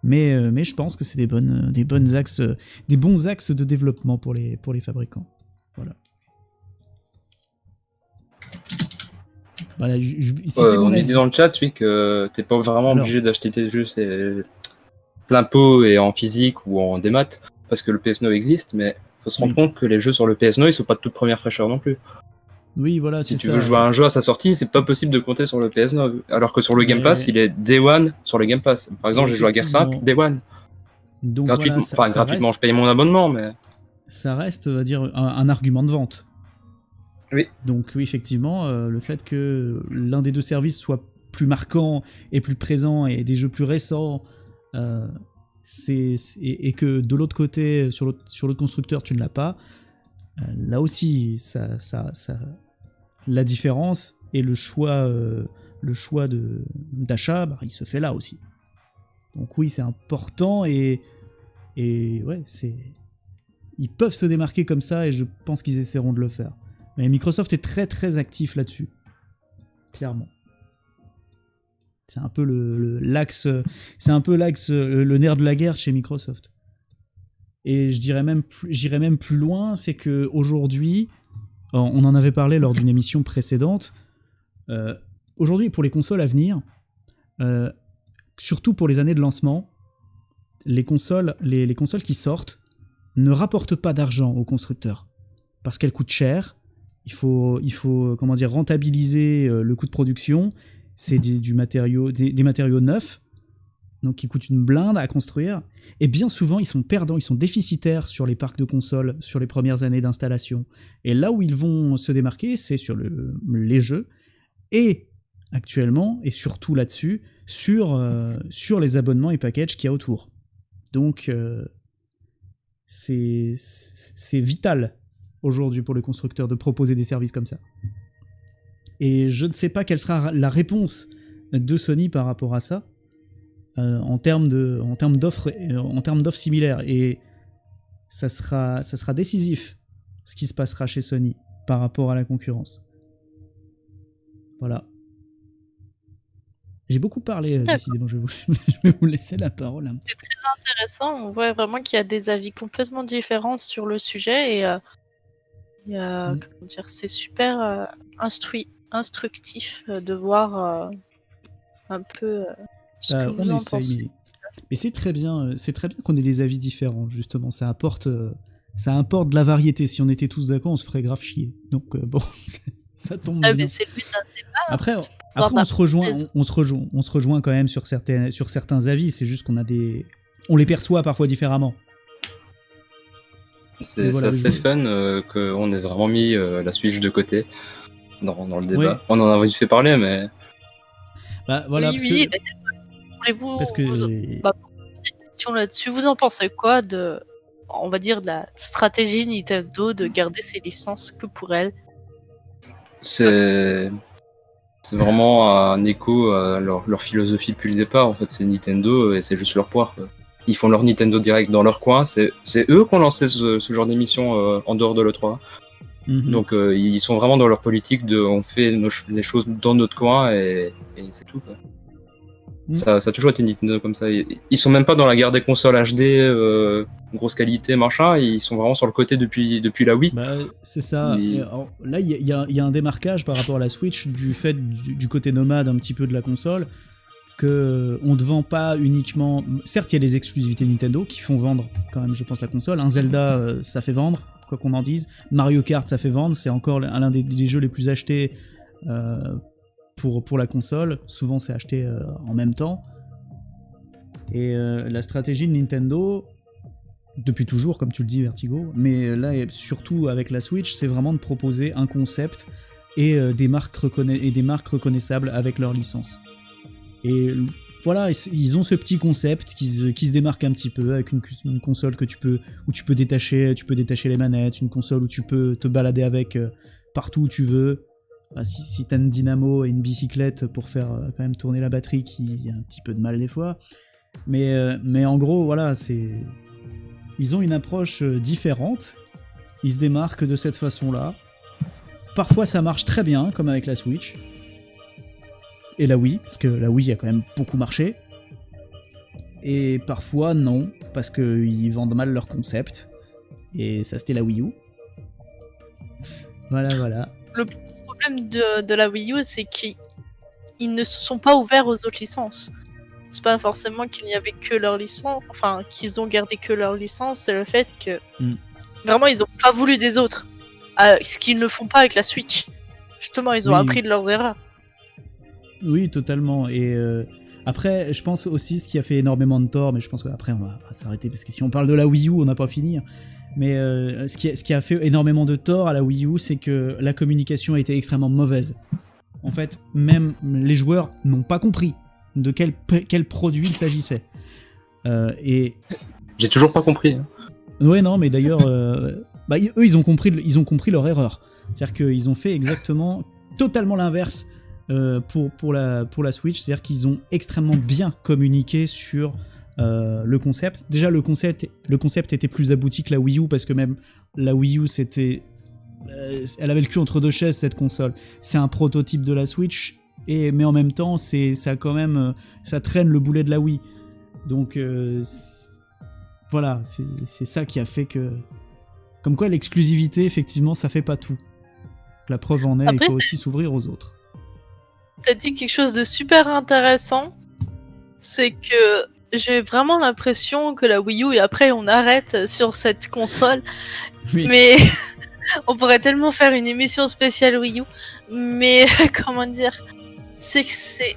Mais, euh, mais je pense que c'est des, bonnes, des, bonnes axes, des bons axes de développement pour les, pour les fabricants. Voilà. Voilà, je- Euh, on dit dans le chat oui, que t'es pas vraiment Alors. obligé d'acheter tes jeux c'est plein pot et en physique ou en démat parce que le PS Now existe, mais faut se rendre compte que les jeux sur le PS Now ils sont pas de toute première fraîcheur non plus. Oui, voilà, Si tu ça. veux jouer à un jeu à sa sortie, c'est pas possible de compter sur le PS9. Alors que sur le Game Mais- Pass, il est Day One sur le Game Pass. Par exemple, j'ai joué à Gear 5, Effectivement. Day One. Donc gratuitement. voilà, ça- enfin, ça gratuitement, reste- je paye mon abonnement, mais. ça reste, va dire, un, un argument de vente. Oui. Donc oui, effectivement, euh, le fait que l'un des deux services soit plus marquant et plus présent et des jeux plus récents, euh, et, que de l'autre côté, sur l'autre, constructeur, tu ne l'as pas, euh, là aussi, ça, ça, la différence et le choix, euh, le choix d'achat, bah, il se fait là aussi. Donc oui, c'est important et, et ouais, c'est ils peuvent se démarquer comme ça et je pense qu'ils essaieront de le faire. Mais Microsoft est très très actif là-dessus. Clairement. C'est un peu le, l'axe, l'axe, le, nerf de la guerre chez Microsoft. Et je même, j'irais même plus loin, c'est que aujourd'hui, on en avait parlé lors d'une émission précédente. euh, aujourd'hui, pour les consoles à venir, euh, surtout pour les années de lancement, les consoles, les, les consoles qui sortent ne rapportent pas d'argent aux constructeurs parce qu'elles coûtent cher. Il faut, il faut comment rentabiliser euh, le coût de production. C'est du, du matériau, des, des matériaux neufs, donc qui coûtent une blinde à construire. Et bien souvent, ils sont perdants, ils sont déficitaires sur les parcs de consoles, sur les premières années d'installation. Et là où ils vont se démarquer, c'est sur le- les jeux. Et actuellement, et surtout là-dessus, sur, euh, les abonnements et packages qu'il y a autour. Donc, euh, c'est c'est vital aujourd'hui pour le constructeur de proposer des services comme ça. Et je ne sais pas quelle sera la réponse de Sony par rapport à ça euh, en termes de en termes d'offres euh, en termes d'offres similaires et ça sera ça sera décisif ce qui se passera chez Sony par rapport à la concurrence. Voilà. J'ai beaucoup parlé, euh, décidément. Je vais, vous, je vais vous laisser la parole un petit intéressant. On voit vraiment qu'il y a des avis complètement différents sur le sujet et euh, Mm. comment dire, c'est super euh, instrui- instructif euh, de voir euh, un peu euh, ce Bah, que vous on en essaye, pensez. mais, c'est très bien, c'est très bien qu'on ait des avis différents, justement. Ça apporte, euh, ça apporte de la variété. Si on était tous d'accord, on se ferait grave chier. Donc euh, bon, ça tombe Ah, bien. mais c'est le but d'un débat. Après, après on se rejoint, on, on se rejoint, on se rejoint quand même sur certains, sur certains avis. C'est juste qu'on a des, on les perçoit parfois différemment. C'est Voilà, assez fun euh, qu'on ait vraiment mis euh, la Switch de côté dans, dans le débat. On en a vite fait parler, mais Bah, voilà, oui, parce oui, que, voulez-vous parce que vous- bah, question là-dessus. Vous en pensez quoi de, on va dire, de la stratégie Nintendo de garder ses licences que pour elle? c'est c'est vraiment un écho à leur, leur philosophie depuis le départ. En fait, c'est Nintendo et c'est juste leur poire. quoi. Ils font leur Nintendo Direct dans leur coin. C'est c'est eux qui ont lancé ce, ce genre d'émission euh, en dehors de l'E3. Mhm. Donc euh, ils sont vraiment dans leur politique de on fait nos les choses dans notre coin et, et c'est tout. Quoi. Mm. Ça, ça a toujours été Nintendo comme ça. Ils, ils sont même pas dans la guerre des consoles HD, euh, grosse qualité, machin. Ils sont vraiment sur le côté depuis, depuis la Wii. Bah, c'est ça. Il- Et alors, là, y, y il y a un démarquage par rapport à la Switch du fait du, du côté nomade un petit peu de la console que on ne vend pas uniquement. Certes, il y a les exclusivités Nintendo qui font vendre quand même, je pense, la console. Un Zelda, euh, ça fait vendre, quoi qu'on en dise. Mario Kart, ça fait vendre. C'est encore l'un des, jeux les plus achetés euh, pour, pour la console. Souvent, c'est acheté euh, en même temps. Et euh, la stratégie de Nintendo, depuis toujours, comme tu le dis, Vertigo, mais là, et surtout avec la Switch, c'est vraiment de proposer un concept et, des, marques et des marques reconnaissables avec leur licence. Et voilà, ils ont ce petit concept qui se, qui se démarque un petit peu avec une, console que tu peux, où tu peux détacher, tu peux détacher les manettes, une console où tu peux te balader avec euh, partout où tu veux. Bah, si si tu as une dynamo et une bicyclette pour faire euh, quand même tourner la batterie qui a un petit peu de mal des fois. Mais, euh, mais en gros, voilà, c'est. Ils ont une approche différente. Ils se démarquent de cette façon-là. Parfois, ça marche très bien, comme avec la Switch. Et la Wii, parce que la Wii a quand même beaucoup marché. Et parfois, non, parce qu'ils vendent mal leur concept. Et ça, c'était la Wii U. Voilà, voilà. Le problème de, de la Wii U, c'est qu'ils ils ne se sont pas ouverts aux autres licences. C'est pas forcément qu'il n'y avait que leur licence, enfin qu'ils ont gardé que leur licence, c'est le fait que Mm. vraiment ils ont pas voulu des autres. Euh, ce qu'ils ne font pas avec la Switch. Justement, ils ont Oui. appris de leurs erreurs. Oui, totalement. Et euh, après, je pense aussi ce qui a fait énormément de tort, mais je pense qu'après on va, on va s'arrêter parce que si on parle de la Wii U, on n'a pas fini. hein. Mais euh, ce, qui a, ce qui a fait énormément de tort à la Wii U, c'est que la communication a été extrêmement mauvaise. En fait, même les joueurs n'ont pas compris de quel, quel produit il s'agissait. Euh, et J'ai toujours pas compris. hein. Ouais, non, mais d'ailleurs, euh, bah, eux, ils ont compris, ils ont compris leur erreur. C'est-à-dire qu'ils ont fait exactement, totalement l'inverse pour, pour, la, pour la Switch. C'est-à-dire qu'ils ont extrêmement bien communiqué sur euh, le concept. Déjà, le concept, le concept était plus abouti que la Wii U, parce que même la Wii U, c'était... euh, elle avait le cul entre deux chaises, cette console. C'est un prototype de la Switch, et, mais en même temps, c'est, ça quand même... euh, Ça traîne le boulet de la Wii. Donc... euh, voilà, c'est c'est ça qui a fait que. Comme quoi, l'exclusivité, effectivement, ça fait pas tout. La preuve en est, Après, il faut aussi s'ouvrir aux autres. T'as dit quelque chose de super intéressant. C'est que j'ai vraiment l'impression que la Wii U, et après on arrête sur cette console, Oui. mais on pourrait tellement faire une émission spéciale Wii U. Mais comment dire? C'est que c'est,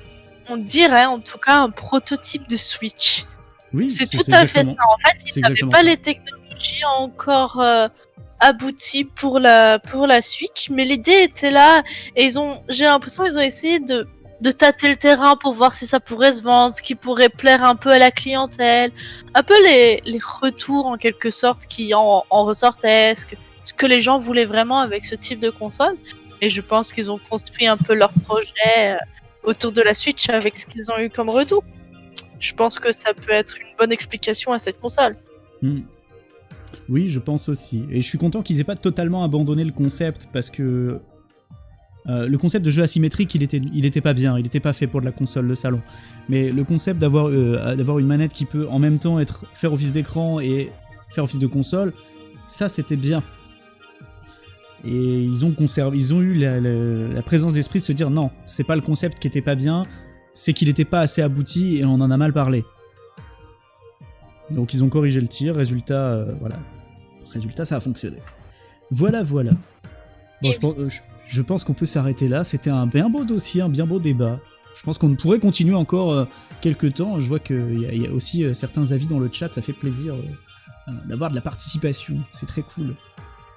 on dirait en tout cas un prototype de Switch. Oui, C'est tout à fait ça. En fait, ils n'avaient pas ça. les technologies encore euh, abouties pour la, pour la Switch, mais l'idée était là et ils ont, j'ai l'impression qu'ils ont essayé de, de tâter le terrain pour voir si ça pourrait se vendre, ce qui pourrait plaire un peu à la clientèle, un peu les, les retours en quelque sorte qui en, en ressortaient, ce que, ce que les gens voulaient vraiment avec ce type de console. Et je pense qu'ils ont construit un peu leur projet euh, autour de la Switch avec ce qu'ils ont eu comme retour. Je pense que ça peut être une bonne explication à cette console. Hmm. Oui, je pense aussi. Et je suis content qu'ils aient pas totalement abandonné le concept parce que euh, le concept de jeu asymétrique, il était, pas bien, il était pas fait pour de la console de salon. Mais le concept d'avoir euh, d'avoir une manette qui peut en même temps être faire office d'écran et faire office de console, ça c'était bien. Et ils ont conservé, ils ont eu la, la- la présence d'esprit de se dire non, c'est pas le concept qui était pas bien, c'est qu'il était pas assez abouti et on en a mal parlé. Donc ils ont corrigé le tir, résultat, euh, voilà. Résultat, ça a fonctionné. Voilà, voilà. Bon, Et je pense, euh, je, je pense qu'on peut s'arrêter là. C'était un bien beau dossier, un bien beau débat. Je pense qu'on pourrait continuer encore euh, quelques temps. Je vois qu'il y, y a aussi euh, certains avis dans le chat, ça fait plaisir d'avoir de la participation. C'est très cool.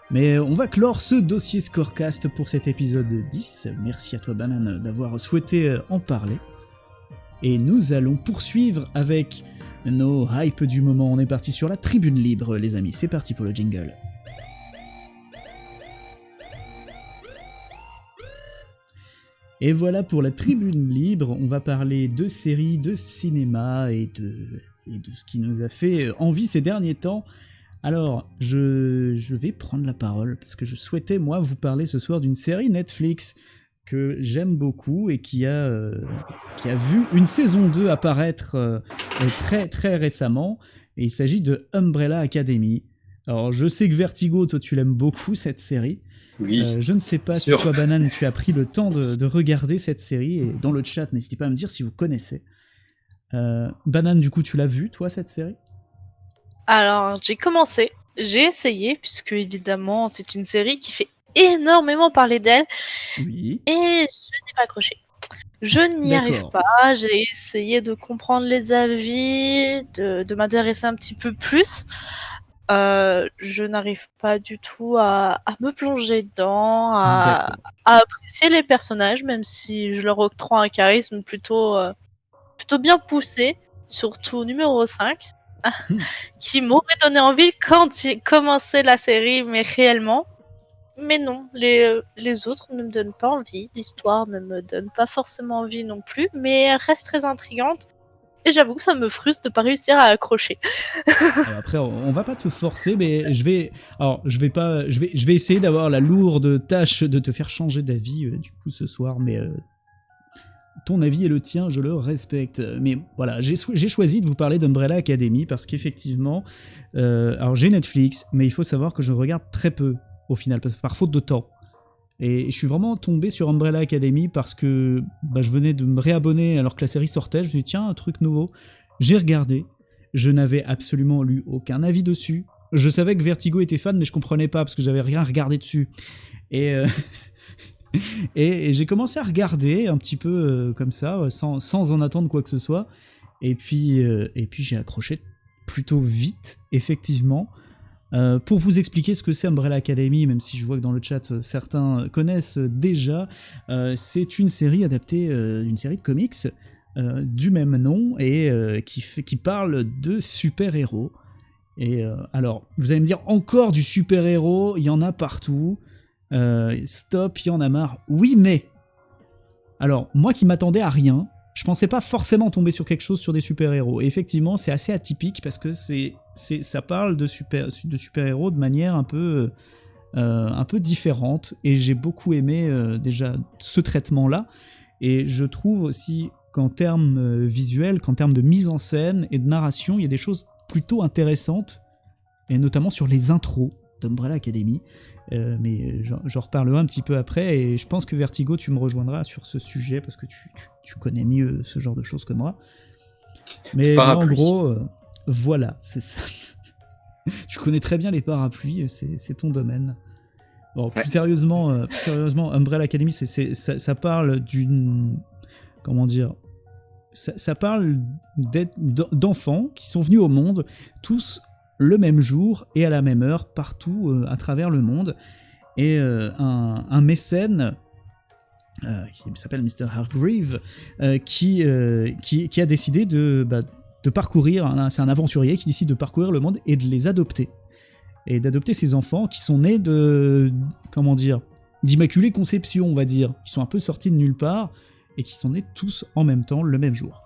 Mais on va clore ce dossier Scorecast pour cet épisode 10. Merci à toi, Banane, d'avoir souhaité en parler. Et nous allons poursuivre avec nos hype du moment. On est parti sur la tribune libre, les amis. C'est parti pour le jingle. Et voilà pour la tribune libre. On va parler de séries, de cinéma et de, et de ce qui nous a fait envie ces derniers temps. Alors, je, je vais prendre la parole parce que je souhaitais, moi, vous parler ce soir d'une série Netflix que j'aime beaucoup et qui a, euh, qui a vu une saison 2 apparaître euh, très très récemment. Et il s'agit de Umbrella Academy. Alors, je sais que Vertigo, toi, tu l'aimes beaucoup, cette série. Oui. Euh, je ne sais pas si toi, Banane, tu as pris le temps de, de regarder cette série. Et dans le chat, n'hésitez pas à me dire si vous connaissez. Euh, Banane, du coup, tu l'as vu, toi, cette série? Alors, j'ai commencé, j'ai essayé, puisque évidemment, c'est une série qui fait énormément parler d'elle, Oui. et je n'ai pas accroché. Je n'y arrive pas, j'ai essayé de comprendre les avis, de, de m'intéresser un petit peu plus. Euh, je n'arrive pas du tout à, à me plonger dedans, à, à apprécier les personnages, même si je leur octroie un charisme plutôt, euh, plutôt bien poussé, surtout numéro 5, Hmm. qui m'aurait donné envie quand j'ai commencé la série, mais réellement. Mais non, les, euh, les autres ne me donnent pas envie, l'histoire ne me donne pas forcément envie non plus, mais elle reste très intrigante. Et j'avoue que ça me frustre de pas réussir à accrocher. Après, on va pas te forcer, mais je vais, alors je vais pas, je vais, je vais essayer d'avoir la lourde tâche de te faire changer d'avis euh, du coup ce soir, mais euh, ton avis et le tien, je le respecte. Mais voilà, j'ai choisi de vous parler d'Umbrella Academy parce qu'effectivement, alors j'ai Netflix, mais il faut savoir que je regarde très peu au final, par faute de temps. Et je suis vraiment tombé sur Umbrella Academy parce que bah, je venais de me réabonner alors que la série sortait. Je me suis dit, tiens, un truc nouveau. J'ai regardé. Je n'avais absolument lu aucun avis dessus. Je savais que Vertigo était fan, mais je comprenais pas parce que j'avais rien regardé dessus. Et, euh, et, j'ai commencé à regarder un petit peu euh, comme ça, sans, sans, en attendre quoi que ce soit. Et puis, euh, et puis j'ai accroché plutôt vite, effectivement. Euh, pour vous expliquer ce que c'est Umbrella Academy, même si je vois que dans le chat certains connaissent déjà, c'est une série adaptée d'une série de comics du même nom et qui, parle de super-héros. Et alors, vous allez me dire encore du super-héros, il y en a partout. Euh, stop, il y en a marre. Oui, mais. Alors, moi qui m'attendais à rien, je pensais pas forcément tomber sur quelque chose sur des super-héros. Effectivement, c'est assez atypique parce que c'est, ça parle de, super, de super-héros de manière un peu, euh, un peu différente. Et j'ai beaucoup aimé euh, déjà ce traitement-là. Et je trouve aussi qu'en termes visuels, qu'en termes de mise en scène et de narration, il y a des choses plutôt intéressantes. Et notamment sur les intros d'Umbrella Academy. Euh, mais j'en reparlerai un petit peu après et je pense que Vertigo, tu me rejoindras sur ce sujet parce que tu, connais mieux ce genre de choses que moi. Mais en gros, euh, voilà, c'est ça. tu connais très bien les parapluies, c'est ton domaine. Bon, plus, sérieusement, euh, plus sérieusement, Umbrella Academy, ça, ça, parle d'une. Comment dire ça, ça parle d'enfants qui sont venus au monde, tous le même jour et à la même heure partout euh, à travers le monde. Et euh, un, mécène euh, qui s'appelle Mr. Hargreave, qui, qui, a décidé de, bah, de parcourir, c'est un aventurier qui décide de parcourir le monde et de les adopter. Et d'adopter ces enfants qui sont nés de, comment dire, d'immaculée conception, on va dire, qui sont un peu sortis de nulle part et qui sont nés tous en même temps le même jour.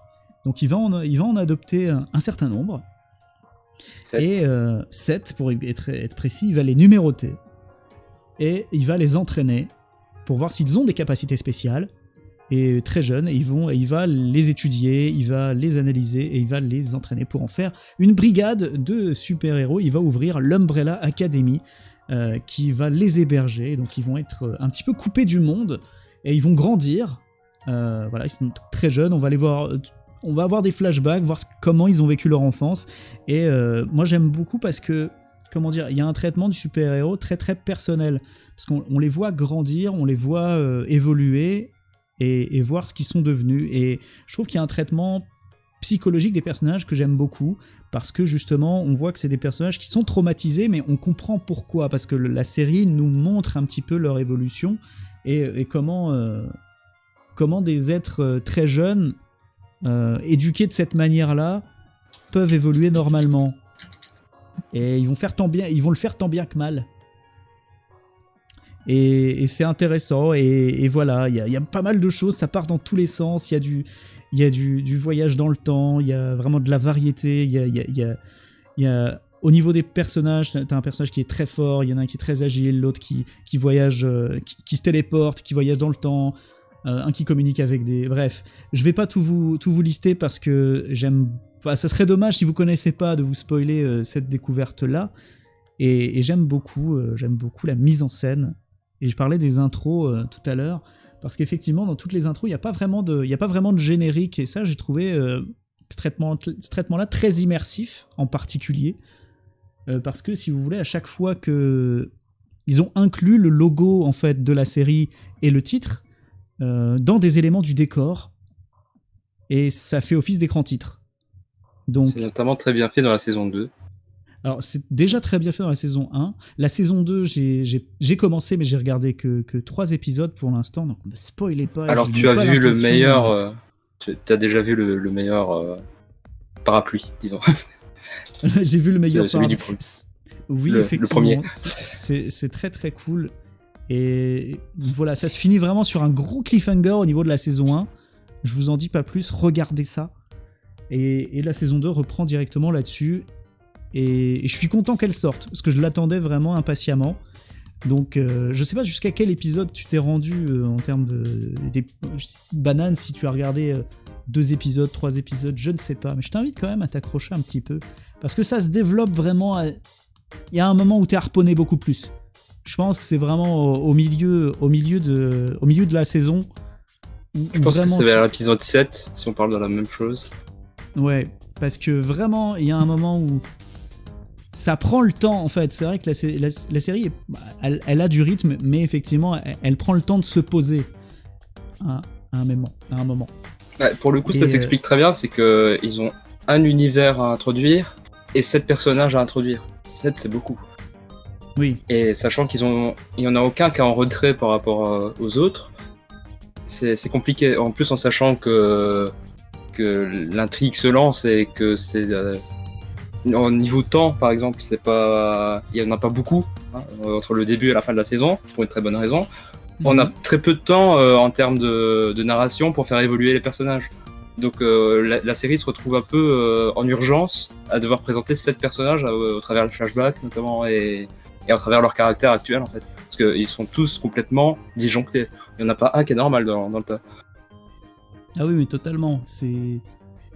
Donc il va en, il va en adopter un certain nombre, et 7, euh, pour être, être, précis, il va les numéroter. Et il va les entraîner pour voir s'ils ont des capacités spéciales. Et très jeunes, ils vont, il va les étudier, il va les analyser et il va les entraîner pour en faire une brigade de super-héros. Il va ouvrir l'Umbrella Academy euh, qui va les héberger. Donc ils vont être un petit peu coupés du monde et ils vont grandir. Euh, voilà, ils sont très jeunes. On va les voir on va avoir des flashbacks, voir comment ils ont vécu leur enfance. Et euh, moi j'aime beaucoup parce que, comment dire, il y a un traitement du super-héros très très personnel. Parce qu'on les voit grandir, on les voit euh, évoluer et, voir ce qu'ils sont devenus. Et je trouve qu'il y a un traitement psychologique des personnages que j'aime beaucoup. Parce que justement, on voit que c'est des personnages qui sont traumatisés, mais on comprend pourquoi. Parce que la série nous montre un petit peu leur évolution et, comment, euh, comment des êtres très jeunes euh, éduqués de cette manière-là, peuvent évoluer normalement. Et ils vont, faire tant bien, ils vont le faire tant bien que mal. Et, c'est intéressant. Et, voilà, il y, a pas mal de choses, ça part dans tous les sens. Il y a, du, y a du, voyage dans le temps, il y a vraiment de la variété. Il y a, y, y a, au niveau des personnages, t'as un personnage qui est très fort, il y en a un qui est très agile, l'autre qui, qui voyage, euh, qui, se téléporte, qui voyage dans le temps. Euh, un qui communique avec des... Bref, je vais pas tout vous, tout vous lister parce que j'aime... Enfin, ça serait dommage si vous connaissez pas de vous spoiler euh, cette découverte-là. Et, j'aime beaucoup, j'aime beaucoup la mise en scène. Et je parlais des intros tout à l'heure, parce qu'effectivement, dans toutes les intros, il n'y a, pas vraiment de, a pas vraiment de générique. Et ça, j'ai trouvé ce traitement-là très immersif, en particulier. parce que si vous voulez, à chaque fois que ils ont inclus le logo en fait de la série et le titre, euh, dans des éléments du décor. Et ça fait office d'écran titre. Donc, c'est notamment très bien fait dans la saison 2. Alors, c'est déjà très bien fait dans la saison 1. La saison 2, j'ai commencé, mais j'ai regardé que, que 3 épisodes pour l'instant, donc ne spoilez pas. Alors, tu as vu le meilleur. Euh, tu as déjà vu le, meilleur euh, parapluie, disons. j'ai vu le meilleur parapluie. Oui, effectivement. C'est très très cool. Et voilà, ça se finit vraiment sur un gros cliffhanger au niveau de la saison 1. Je vous en dis pas plus, regardez ça. Et, la saison 2 reprend directement là-dessus. Et, je suis content qu'elle sorte, parce que je l'attendais vraiment impatiemment. Donc euh, je sais pas jusqu'à quel épisode tu t'es rendu euh, en termes de des bananes si tu as regardé euh, deux épisodes, trois épisodes, je ne sais pas, mais je t'invite quand même à t'accrocher un petit peu parce que ça se développe vraiment. Il y a un moment où tu es harponné beaucoup plus. Je pense que c'est vraiment au, milieu, au, milieu de, au milieu de la saison. Je pense que c'est vers l'épisode 7, si on parle de la même chose. Ouais, parce que vraiment, il y a un moment où ça prend le temps en fait. C'est vrai que la, la, la série, bah, elle, elle, a du rythme, mais effectivement, elle, elle, prend le temps de se poser à, à un moment. À un moment. Ouais, pour le coup, ça s'explique euh... très bien, c'est que ils ont un univers à introduire et sept personnages à introduire. Sept, c'est beaucoup. Oui. Et sachant qu'ils ont, il y en a aucun qui est en retrait par rapport euh, aux autres, c'est compliqué. En plus, en sachant que que l'intrigue se lance et que c'est euh, au niveau temps, par exemple, c'est pas, il y en a pas beaucoup hein, entre le début et la fin de la saison pour une très bonne raison. On a très peu de temps euh, en termes de, de, narration pour faire évoluer les personnages. Donc euh, la, la, série se retrouve un peu euh, en urgence à devoir présenter sept personnages euh, au travers le flashback notamment et, et à travers leur caractère actuel en fait. Parce qu'ils sont tous complètement disjonctés. Il n'y en a pas un qui est normal dans, dans le tas. Ah oui, mais totalement. C'est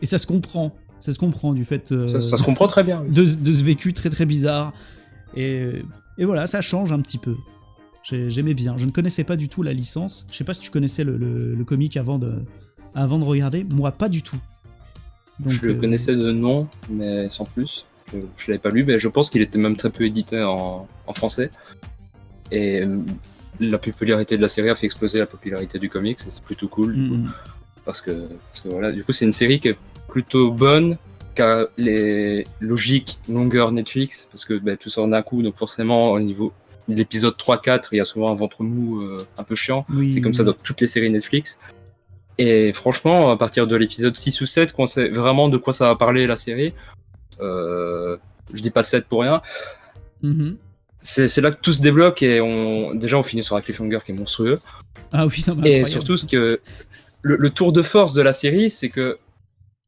et ça se comprend. Ça se comprend du fait. Euh, ça, ça, se comprend très bien. Oui. De, de, ce vécu très très bizarre. Et, et voilà, ça change un petit peu. J'aimais bien. Je ne connaissais pas du tout la licence. Je sais pas si tu connaissais le, le, le comic avant de, avant de regarder. Moi, pas du tout. Donc, je le euh... connaissais de nom, mais sans plus. Je, je l'avais pas lu, mais je pense qu'il était même très peu édité en, en français. Et euh, la popularité de la série a fait exploser la popularité du comics. C'est plutôt cool. Mm -hmm. parce, que, parce que voilà, du coup, c'est une série qui est plutôt bonne qu'à les logiques longueur Netflix, parce que bah, tout sort d'un coup, donc forcément, au niveau l'épisode 3-4, il y a souvent un ventre mou euh, un peu chiant. Oui, c'est comme ça dans toutes les séries Netflix. Et franchement, à partir de l'épisode 6 ou 7, quand on sait vraiment de quoi ça va parler la série, euh, je dis pas 7 pour rien, mm -hmm. c'est là que tout se débloque et on, déjà on finit sur un cliffhanger qui est monstrueux. Ah oui, non, Et surtout, ce que le, le, tour de force de la série, c'est que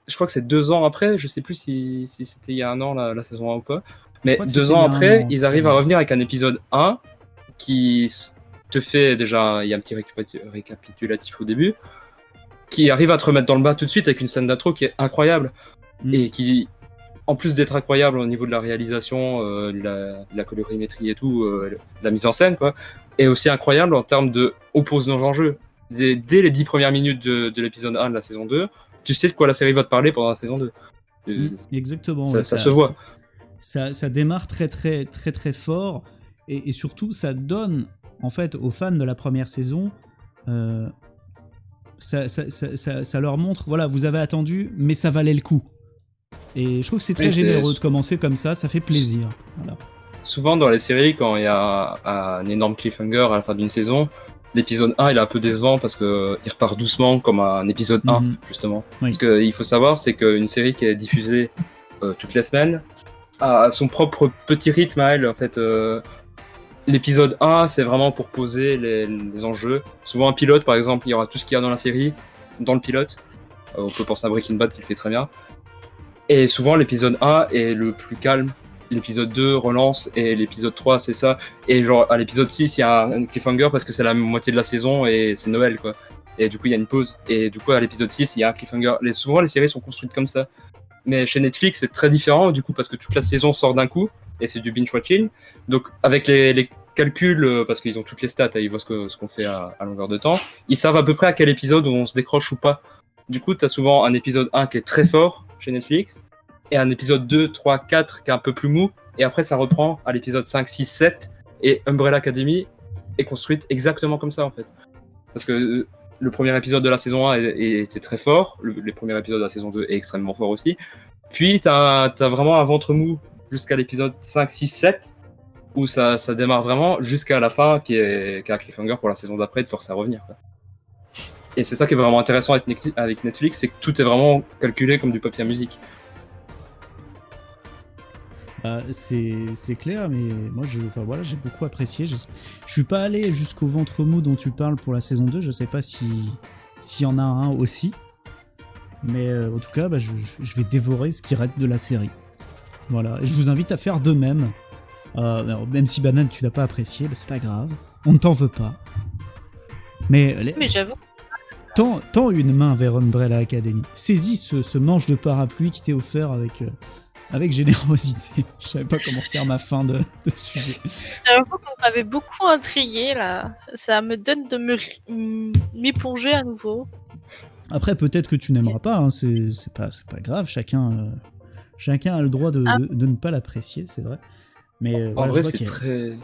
je crois que c'est deux ans après, je sais plus si, si c'était il y a un an la, la, saison 1 ou pas, mais deux ans après, an. ils arrivent à revenir avec un épisode 1 qui te fait déjà, il y a un petit récapitulatif au début, qui arrive à te remettre dans le bas tout de suite avec une scène d'intro qui est incroyable mmh. et qui, en plus d'être incroyable au niveau de la réalisation, euh, de, la, de, la, colorimétrie et tout, euh, la mise en scène, quoi, est aussi incroyable en termes de on pose nos enjeux. Dès, dès les dix premières minutes de, de l'épisode 1 de la saison 2, tu sais de quoi la série va te parler pendant la saison 2. Mmh, exactement. Ça, ça, ça, se voit. Ça, ça, démarre très très très très fort et, et, surtout ça donne en fait aux fans de la première saison euh, ça, ça, ça, ça, leur montre, voilà, vous avez attendu, mais ça valait le coup. Et je trouve que c'est très généreux de commencer comme ça, ça fait plaisir. Voilà. Souvent dans les séries, quand il y a un énorme cliffhanger à la fin d'une saison, l'épisode 1 il est un peu décevant parce que il repart doucement comme un épisode 1 mm -hmm. justement. Oui. Parce qu'il faut savoir, c'est qu'une série qui est diffusée euh, toutes les semaines a son propre petit rythme à elle. En fait, euh, l'épisode 1 c'est vraiment pour poser les, les, enjeux. Souvent un pilote par exemple, il y aura tout ce qu'il y a dans la série dans le pilote. Euh, on peut penser à Breaking Bad qui le fait très bien. Et souvent l'épisode 1 est le plus calme l'épisode 2 relance et l'épisode 3 c'est ça. Et genre à l'épisode 6 il y a un cliffhanger parce que c'est la moitié de la saison et c'est Noël quoi. Et du coup il y a une pause. Et du coup à l'épisode 6 il y a un cliffhanger. Les, souvent les séries sont construites comme ça. Mais chez Netflix c'est très différent du coup parce que toute la saison sort d'un coup et c'est du binge watching. Donc avec les, calculs euh, parce qu'ils ont toutes les stats et ils voient ce qu'on ce fait à, à, longueur de temps ils savent à peu près à quel épisode on se décroche ou pas. Du coup tu as souvent un épisode 1 qui est très fort chez Netflix et un épisode 2, 3, 4 qui est un peu plus mou, et après ça reprend à l'épisode 5, 6, 7, et Umbrella Academy est construite exactement comme ça en fait. Parce que euh, le premier épisode de la saison 1 était très fort, le, les premiers épisodes de la saison 2 est extrêmement fort aussi, puis tu as, vraiment un ventre mou jusqu'à l'épisode 5, 6, 7, où ça, ça démarre vraiment jusqu'à la fin qui est, qui est un cliffhanger pour la saison d'après de forcer à revenir. Et c'est ça qui est vraiment intéressant avec Netflix, c'est que tout est vraiment calculé comme du papier à musique. Bah, c'est clair, mais moi je, enfin, voilà, j'ai beaucoup apprécié. Je, suis pas allé jusqu'au ventre mou dont tu parles pour la saison 2, je sais pas s'il si y en a un aussi. Mais euh, en tout cas, bah, je, je, vais dévorer ce qui reste de la série. Voilà, et je vous invite à faire de même. Euh, même si Banane tu l'as pas apprécié, bah, c'est pas grave, on ne t'en veut pas. Mais, mais j'avoue. Tends, tends, une main vers Umbrella Academy. Saisis ce, ce manche de parapluie qui t'est offert avec. Euh, avec générosité. Je savais pas comment faire ma fin de, de sujet. J'avoue qu'on m'avait beaucoup intrigué là. Ça me donne de m'y plonger à nouveau. Après, peut-être que tu n'aimeras pas, hein. c'est pas, pas grave, chacun, euh, chacun a le droit de, Ah. de- de ne pas l'apprécier, c'est vrai. Mais euh, En voilà, vrai, je vois c'est qu'il y a- très.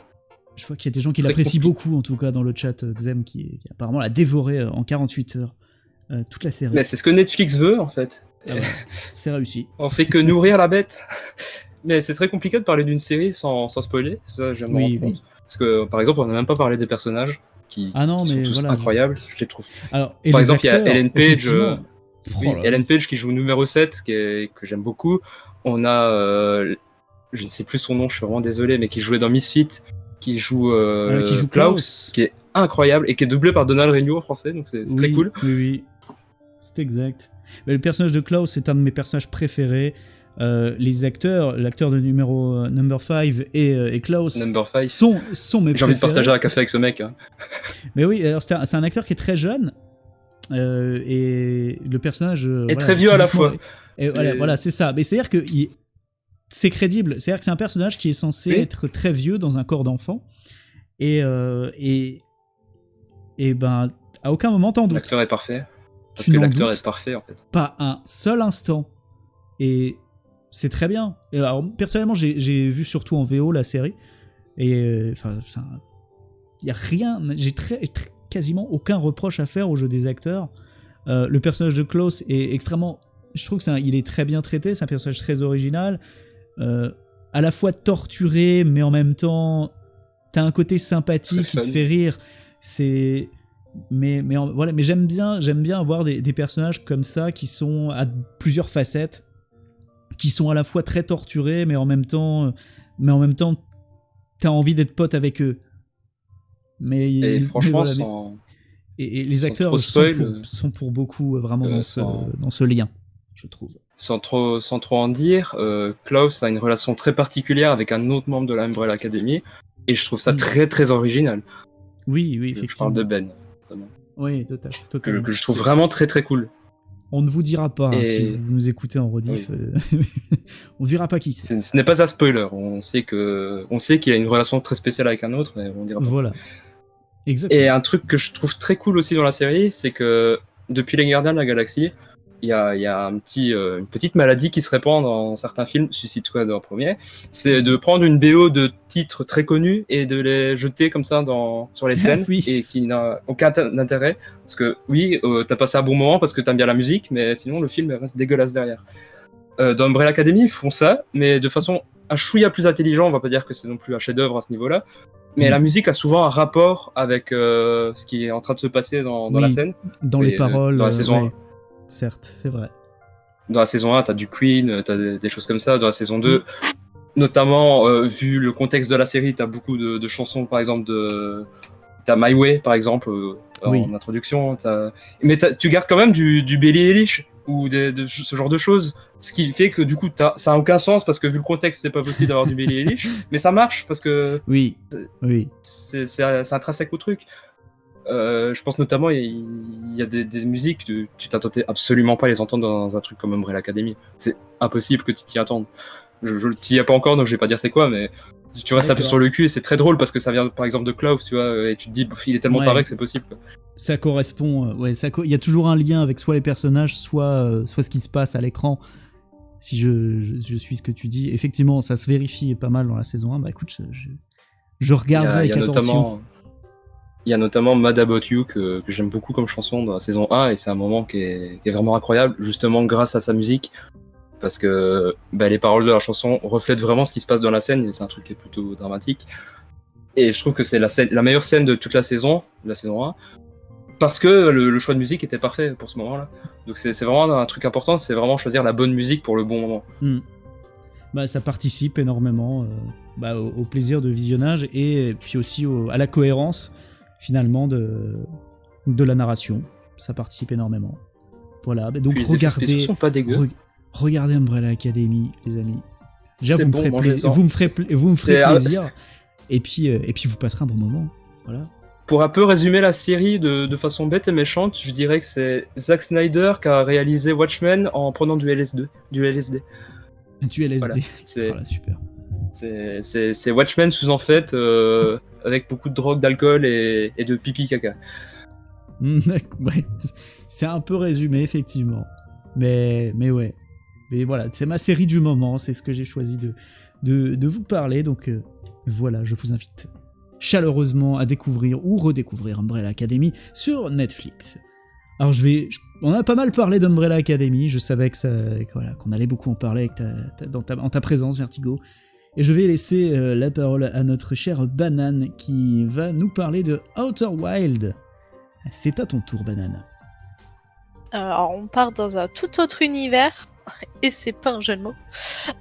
je vois qu'il y a des gens qui l'apprécient beaucoup, en tout cas dans le chat, euh, Xem, qui, qui apparemment l'a dévoré euh, en 48 heures. euh, toute la série. Mais c'est ce que Netflix veut en fait. Ah ouais, c'est réussi. On fait que nourrir la bête. Mais c'est très compliqué de parler d'une série sans, sans spoiler. Ça, me Oui, oui. Parce que, par exemple, on n'a même pas parlé des personnages qui, Ah non, qui sont mais tous voilà, je- incroyables. Je les trouve. Alors, et Par exemple, il y a Ellen Page, euh, oh Oui. Ellen Page qui joue numéro 7, qui est- que j'aime beaucoup. On a, euh, je ne sais plus son nom, je suis vraiment désolé, mais qui jouait dans Misfit, qui joue, euh, Euh, qui joue Klaus, Klaus. qui est incroyable et qui est doublé par Donald Regnault en français, donc c'est très cool. Oui, oui. C'est exact. Mais le personnage de Klaus, c'est un de mes personnages préférés. Euh, les acteurs, l'acteur de numéro euh, number 5 et, euh, et Klaus Number 5. sont, sont mes J'ai envie de partager un café avec ce mec. hein. Mais oui, alors c'est un, acteur qui est très jeune. et le personnage. Et voilà, très vieux à la fois. Et voilà, voilà, c'est ça. Mais c'est-à-dire que il- c'est crédible. C'est-à-dire que c'est un personnage qui est censé Oui. être très vieux dans un corps d'enfant. Et, et, et ben, à aucun moment t'en doutes. L'acteur est parfait. Parce Tu que l'acteur est parfait en fait. pas un seul instant. Et c'est très bien. Et alors, personnellement, j'ai vu surtout en VO la série. Et euh, enfin, il y a rien. J'ai très, très- quasiment aucun reproche à faire au jeu des acteurs. Euh, le personnage de Klaus est extrêmement. Je trouve que c'est un- il est très bien traité. C'est un personnage très original. Euh, à la fois torturé, mais en même temps, t'as un côté sympathique qui te fait rire. C'est mais mais en- voilà mais j'aime bien j'aime bien avoir des, des personnages comme ça qui sont à plusieurs facettes qui sont à la fois très torturés mais en même temps mais en même temps t'as envie d'être pote avec eux mais Et franchement, voilà, mais sans- et, et les acteurs sont, pour, euh, sont pour beaucoup euh, vraiment euh, dans, ce, sans- dans ce lien je trouve sans trop, sans trop en dire, euh, Klaus a une relation très particulière avec un autre membre de la Umbrella Academy. Et je trouve ça Mm. très très original. oui oui Je effectivement parle de Ben. Notamment. oui total, Que, totalement que je trouve vraiment très très cool. on ne vous dira pas hein, si vous nous écoutez en rediff euh, on ne dira pas qui c'est C'est- Ce n'est pas un spoiler. On sait que, on sait qu'il a une relation très spéciale avec un autre, mais on dira pas. voilà exactement Et un truc que je trouve très cool aussi dans la série, c'est que depuis les Gardiens de la Galaxie, il y a, il y a un petit, euh, une petite maladie qui se répand dans certains films, Suicide Squad en premier. C'est de prendre une BO de titres très connus et de les jeter comme ça dans, sur les scènes Oui. et qui n'a aucun intérêt. Parce que oui, euh, t'as passé un bon moment parce que t'aimes bien la musique, mais sinon le film reste dégueulasse derrière. Euh, dans Umbrella Academy, ils font ça, mais de façon un chouïa plus intelligent. On va pas dire que c'est non plus un chef-d'œuvre à ce niveau-là. Mais Mhm. la musique a souvent un rapport avec euh, ce qui est en train de se passer dans, dans la scène. dans Et, les euh, paroles dans la saison ouais. Certes c'est vrai Dans la saison 1, t'as du Queen, euh, t'as des, des choses comme ça. Dans la saison 2, notamment, euh, vu le contexte de la série, t'as beaucoup de, de chansons, par exemple, de. T'as My Way, par exemple, euh, en introduction. t'as- Mais tu gardes quand même du, du Billie Eilish ou des- de, ce genre de choses. Ce qui fait que du coup, ça a aucun sens parce que vu le contexte, c'est pas possible d'avoir du Billie Eilish. Mais ça marche parce que oui oui c'est intrinsèque au truc. Euh, je pense notamment, il y a, des, des musiques, tu t'attendais absolument pas à les entendre dans un truc comme Umbrella Academy. C'est impossible que tu t'y attendes. Je, je t'y ai pas encore, donc je vais pas dire c'est quoi, mais si tu restes un peu sur le cul, c'est très drôle parce que ça vient par exemple de Klaus, tu vois, et tu te dis, il est tellement Ouais. taré que c'est possible. ça correspond euh, ouais ça co- il y a toujours un lien avec soit les personnages soit euh, soit ce qui se passe à l'écran si je, je, je suis ce que tu dis effectivement ça se vérifie pas mal dans la saison 1 bah écoute je, je, regarderai avec attention notamment, il y a notamment Mad About You que, que j'aime beaucoup comme chanson dans la saison 1 et c'est un moment qui est, qui est vraiment incroyable, justement grâce à sa musique. Parce que bah, les paroles de la chanson reflètent vraiment ce qui se passe dans la scène et c'est un truc qui est plutôt dramatique. Et je trouve que c'est la, la meilleure scène de toute la saison, la saison 1, parce que le, choix de musique était parfait pour ce moment-là. Donc c'est vraiment un truc important, c'est vraiment choisir la bonne musique pour le bon moment. Hmm. bah, ça participe énormément euh, bah, au, plaisir de visionnage et puis aussi au- à la cohérence finalement de, de la narration ça participe énormément voilà bah, donc Puis regardez sont pas. Re- regardez Umbrella Academy, les amis. Déjà, vous me, bon, vous me ferez, vous me ferez plaisir. Et puis, euh, et puis, vous passerez un bon moment. Voilà. Pour un peu résumer la série de, de façon bête et méchante, je dirais que c'est Zack Snyder qui a réalisé Watchmen en prenant du LSD. Du LSD. Tu LSD. Voilà. C'est Voilà, super. c'est Watchmen sous en fait, euh, avec beaucoup de drogue, d'alcool et, de pipi caca. Mm, c'est un peu résumé, effectivement. Mais, mais ouais. Mais voilà, c'est ma série du moment, c'est ce que j'ai choisi de, de, vous parler. Donc euh, voilà, je vous invite chaleureusement à découvrir ou redécouvrir Umbrella Academy sur Netflix. Alors je vais, on a pas mal parlé d'Umbrella Academy, je savais que ça, voilà, qu'on allait beaucoup en parler avec ta, dans en ta présence, Vertigo. Et je vais laisser euh, la parole à notre chère Banane qui va nous parler de Outer Wild. C'est à ton tour, Banane. Alors, on part dans un tout autre univers, et c'est pas un jeu de mots,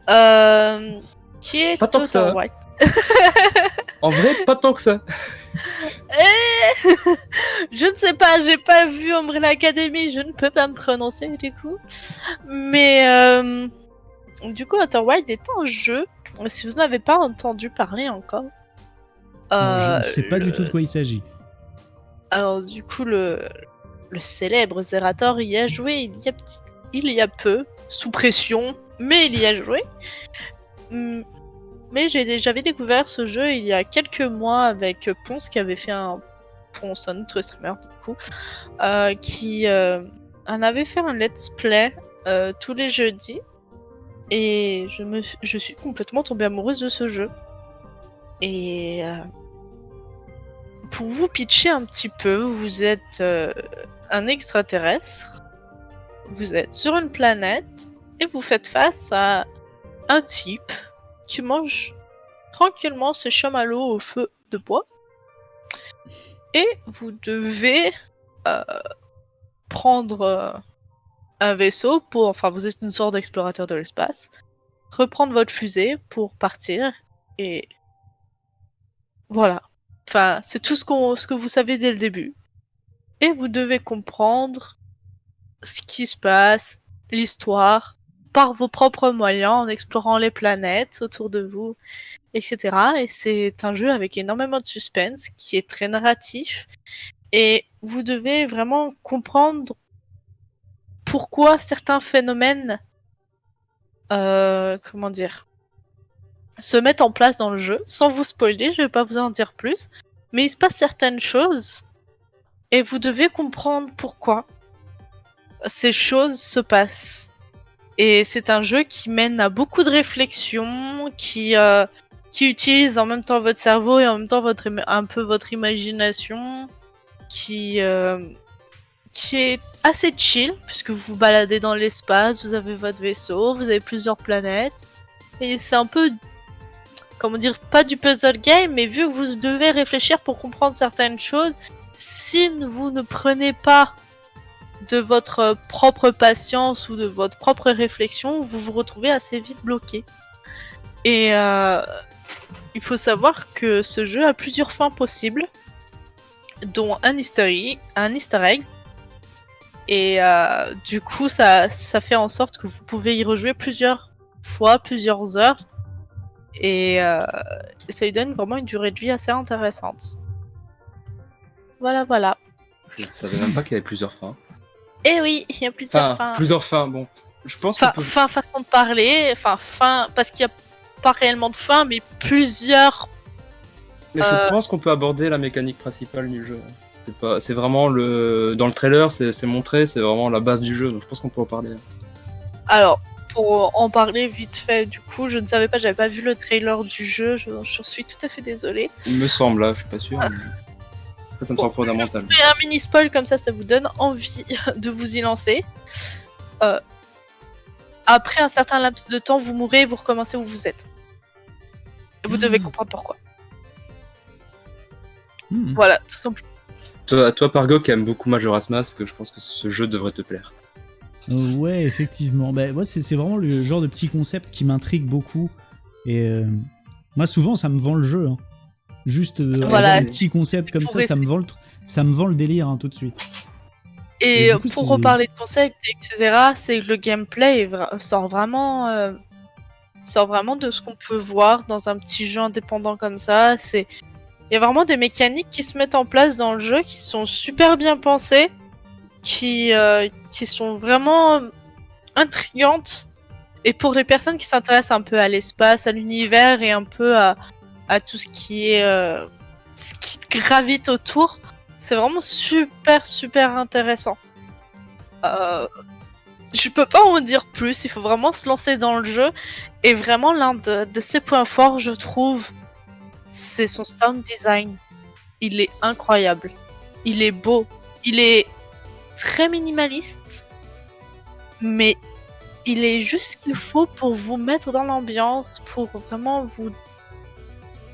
euh, qui est Pas tant que Outer ça. Wild. En vrai, pas tant que ça. Eh je ne sais pas, j'ai pas vu Umbrella Academy, je ne peux pas me prononcer du coup. Mais euh, du coup, Outer Wild est un jeu. Si vous n'avez pas entendu parler encore, je euh, ne sais pas du tout de quoi il s'agit. Alors du coup, le, le célèbre Zerator y a joué il y a, petit- il y a peu, sous pression, mais il y a joué. Hum, Mais j'avais découvert ce jeu il y a quelques mois avec Ponce qui avait fait un Ponce, un autre streamer du coup, euh, qui euh, en avait fait un let's play euh, tous les jeudis. Et je, me, suis complètement tombée amoureuse de ce jeu. Et euh, pour vous pitcher un petit peu, vous êtes euh, un extraterrestre, vous êtes sur une planète et vous faites face à un type qui mange tranquillement ses chamallows au feu de bois. Et vous devez euh, prendre un vaisseau pour... Enfin, vous êtes une sorte d'explorateur de l'espace. Reprendre votre fusée pour partir. Et... Voilà. Enfin, c'est tout ce, qu'on, ce que vous savez dès le début. Et vous devez comprendre ce qui se passe, l'histoire, par vos propres moyens, en explorant les planètes autour de vous, etc. Et c'est un jeu avec énormément de suspense, qui est très narratif. Et vous devez vraiment comprendre pourquoi certains phénomènes, euh, comment dire, se mettent en place dans le jeu. Sans vous spoiler, je vais pas vous en dire plus. Mais il se passe certaines choses et vous devez comprendre pourquoi ces choses se passent. Et c'est un jeu qui mène à beaucoup de réflexions, qui, euh, qui utilise en même temps votre cerveau et en même temps votre, un peu votre imagination, qui, euh, qui est assez chill, puisque vous vous baladez dans l'espace, vous avez votre vaisseau, vous avez plusieurs planètes. Et c'est un peu comment dire, pas du puzzle game, mais vu que vous devez réfléchir pour comprendre certaines choses, si vous ne prenez pas de votre propre patience ou de votre propre réflexion, vous vous retrouvez assez vite bloqué. Et euh, il faut savoir que ce jeu a plusieurs fins possibles, dont un egg. Un easter egg. Et euh, du coup, ça, ça fait en sorte que vous pouvez y rejouer plusieurs fois, plusieurs heures, et euh, ça lui donne vraiment une durée de vie assez intéressante. Voilà, voilà. Je savais même pas qu'il y avait plusieurs fins. Et oui, il y a plusieurs Enfin, fins. plusieurs fins, bon. Je pense Fin, peut... fin façon de parler, enfin fin, parce qu'il n'y a pas réellement de fin, mais plusieurs. Mais euh, je pense qu'on peut aborder la mécanique principale du jeu. C'est pas... c'est vraiment le... Dans le trailer, c'est c'est montré, c'est vraiment la base du jeu, donc je pense qu'on peut en parler. Alors, pour en parler vite fait, du coup, je ne savais pas, j'avais pas vu le trailer du jeu, je, je suis tout à fait désolée. Il me semble, là, je suis pas sûr. mais- Après, ça me Bon, semble fondamental. Je un mini spoil comme ça, ça vous donne envie de vous y lancer. Euh, après un certain laps de temps, vous mourrez et vous recommencez où vous êtes. Et vous devez comprendre pourquoi. Hmm. Voilà, tout simplement. Toi, toi, Pargo, qui aime beaucoup Majora's Mask, je pense que ce jeu devrait te plaire. Euh, ouais, effectivement. Bah, moi, c'est c'est vraiment le genre de petit concept qui m'intrigue beaucoup. Et euh, moi, souvent, ça me vend le jeu. hein. Juste euh, Voilà. un petit concept comme ça, ça me, vend le, ça me vend le délire hein, tout de suite. Et, Et du coup, pour reparler de concept, etc., c'est que le gameplay sort vraiment, euh, sort vraiment de ce qu'on peut voir dans un petit jeu indépendant comme ça. C'est, il y a vraiment des mécaniques qui se mettent en place dans le jeu qui sont super bien pensées, qui, euh, qui sont vraiment intrigantes. Et pour les personnes qui s'intéressent un peu à l'espace, à l'univers et un peu à, à tout ce qui est, euh, ce qui gravite autour, c'est vraiment super, super intéressant. Euh, je peux pas en dire plus, il faut vraiment se lancer dans le jeu. Et vraiment, l'un de, de ses points forts, je trouve, c'est son sound design. Il est incroyable. Il est beau. Il est très minimaliste. Mais il est juste ce qu'il faut pour vous mettre dans l'ambiance, pour vraiment vous,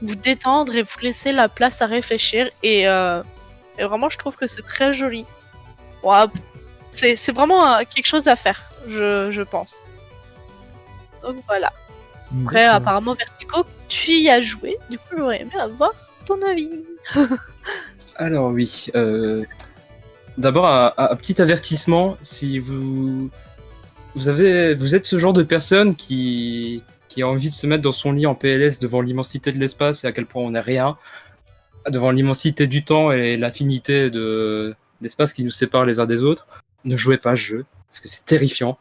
vous détendre et vous laisser la place à réfléchir. Et, euh, et vraiment, je trouve que c'est très joli. Ouais, c'est c'est vraiment euh, quelque chose à faire, je, je pense. Donc voilà. Après, D'accord. apparemment, Vertigo, tu y as joué. Du coup, j'aurais aimé avoir ton avis. Alors oui. euh, D'abord, un, petit avertissement. Si vous vous êtes ce genre de personne qui a envie de se mettre dans son lit en PLS devant l'immensité de l'espace et à quel point on n'est rien, devant l'immensité du temps et l'infinité de d'espace qui nous sépare les uns des autres, ne jouez pas ce jeu parce que c'est terrifiant.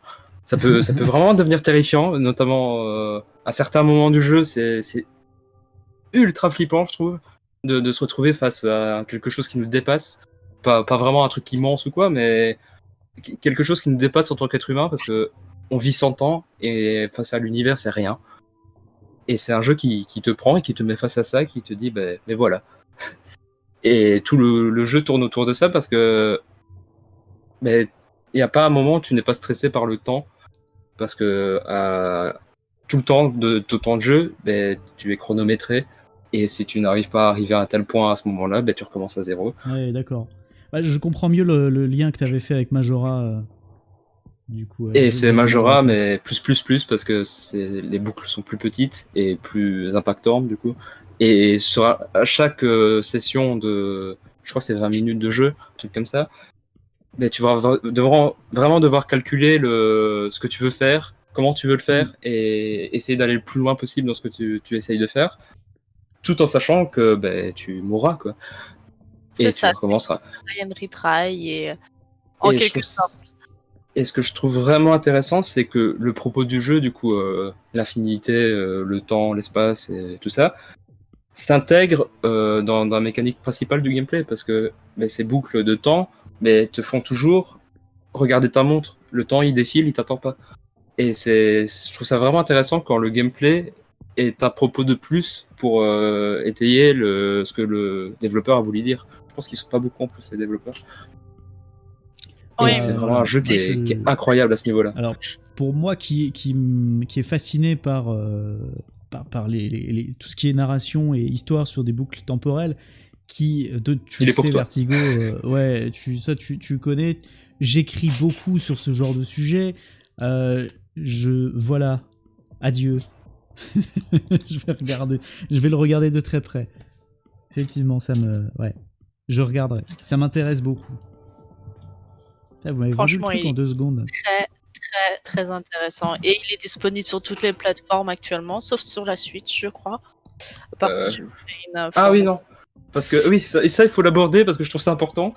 Ça peut, ça peut vraiment devenir terrifiant, notamment euh, à certains moments du jeu. C'est ultra flippant, je trouve, de, se retrouver face à quelque chose qui nous dépasse. Pas, pas vraiment un truc immense ou quoi, mais qu- quelque chose qui nous dépasse en tant qu'être humain parce que on vit 100 ans et face à l'univers, c'est rien. Et c'est un jeu qui, qui te prend et qui te met face à ça, qui te dit, ben mais voilà. Et tout le, le jeu tourne autour de ça parce que ben, il n'y a pas un moment où tu n'es pas stressé par le temps. Parce que euh, tout le temps de ton temps de jeu, ben, tu es chronométré. Et si tu n'arrives pas à arriver à un tel point à ce moment-là, ben, tu recommences à zéro. Ouais, d'accord. Ouais, je comprends mieux le, le lien que tu avais fait avec Majora. euh, Du coup, ouais, Et c'est Majora, mais plus plus plus parce que les boucles sont plus petites et plus impactantes du coup. Et sur à à chaque euh, session de, je crois que c'est 20 minutes de jeu, un truc comme ça, mais tu vas devoir- vraiment devoir calculer le, ce que tu veux faire, comment tu veux le faire et essayer d'aller le plus loin possible dans ce que tu, tu essayes de faire, tout en sachant que ben, tu mourras quoi. Et C'est tu ça. recommenceras. Ryan retry et. En Et je quelque trouve- sorte. Et ce que je trouve vraiment intéressant, c'est que le propos du jeu, du coup, euh, l'infinité, euh, le temps, l'espace et tout ça, s'intègre euh, dans, dans la mécanique principale du gameplay parce que ben, ces boucles de temps ben, te font toujours regarder ta montre. Le temps, il défile, il t'attend pas. Et c'est, je trouve ça vraiment intéressant quand le gameplay est un propos de plus pour euh, étayer le, ce que le développeur a voulu dire. Je pense qu'ils sont pas beaucoup en plus les développeurs. Oui, c'est euh, vraiment un jeu qui est, je- qui est incroyable à ce niveau-là. Alors, pour moi qui, qui, qui est fasciné par, euh, par, par les, les- les- tout ce qui est narration et histoire sur des boucles temporelles, qui, de, tu Il le sais. Vertigo, euh, ouais, tu, ça tu, tu connais, j'écris beaucoup sur ce genre de sujet. Euh, je, voilà, adieu. je vais regarder, je vais le regarder de très près. Effectivement, ça me, ouais, je regarderai. Ça m'intéresse beaucoup. Putain, Vous m'avez vendu le truc il- en deux secondes. Très, très, très intéressant. Et il est disponible sur toutes les plateformes actuellement, sauf sur la Switch, je crois. Parce Euh, que je vous fais une info. Ah oui, non. Parce que oui, ça, et ça il faut l'aborder parce que je trouve ça important.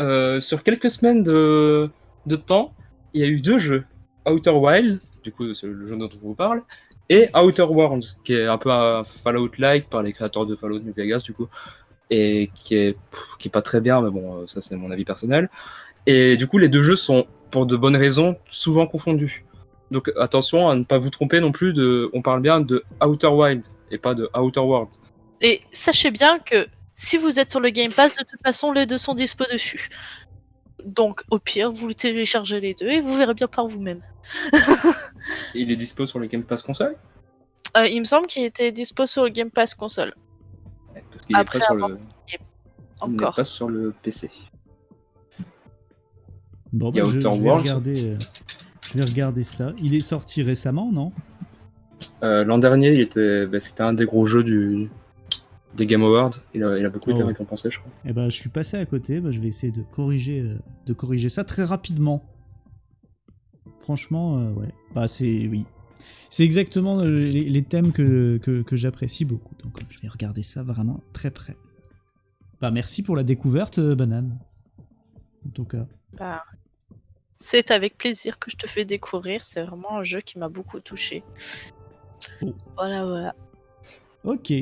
Euh, sur quelques semaines de, de temps, il y a eu deux jeux. Outer Wilds, du coup c'est le jeu dont on vous parle, et Outer Worlds, qui est un peu un Fallout-like par les créateurs de Fallout New Vegas, du coup, et qui est, qui est pas très bien, mais bon, euh, ça c'est mon avis personnel. Et du coup, les deux jeux sont, pour de bonnes raisons, souvent confondus. Donc attention à ne pas vous tromper non plus de. On parle bien de Outer Wild et pas de Outer World. Et sachez bien que si vous êtes sur le Game Pass, de toute façon, les deux sont dispo dessus. Donc, au pire, vous téléchargez les deux et vous verrez bien par vous-même. Il est dispo sur le Game Pass console? Euh, il me semble qu'il était dispo sur le Game Pass console. Parce qu'il n'est Après pas sur le, avoir- il n'est Encore. pas sur le PC. Bon, Il y a bah, je, Outer je vais regarder, euh, je vais regarder ça. Il est sorti récemment, non? Euh, L'an dernier, il était, bah, c'était un des gros jeux du, des Game Awards. Il a, il a beaucoup été Oh. récompensé, je crois. Eh ben, je suis passé à côté. Bah, je vais essayer de corriger, euh, de corriger ça très rapidement. Franchement, euh, ouais. Bah, c'est oui. C'est exactement euh, les, les thèmes que, que, que j'apprécie beaucoup. Donc, je vais regarder ça vraiment très près. Bah, merci pour la découverte, Banane. En tout cas. Bah, c'est avec plaisir que je te fais découvrir. C'est vraiment un jeu qui m'a beaucoup touché. Oh. Voilà, voilà. Ok,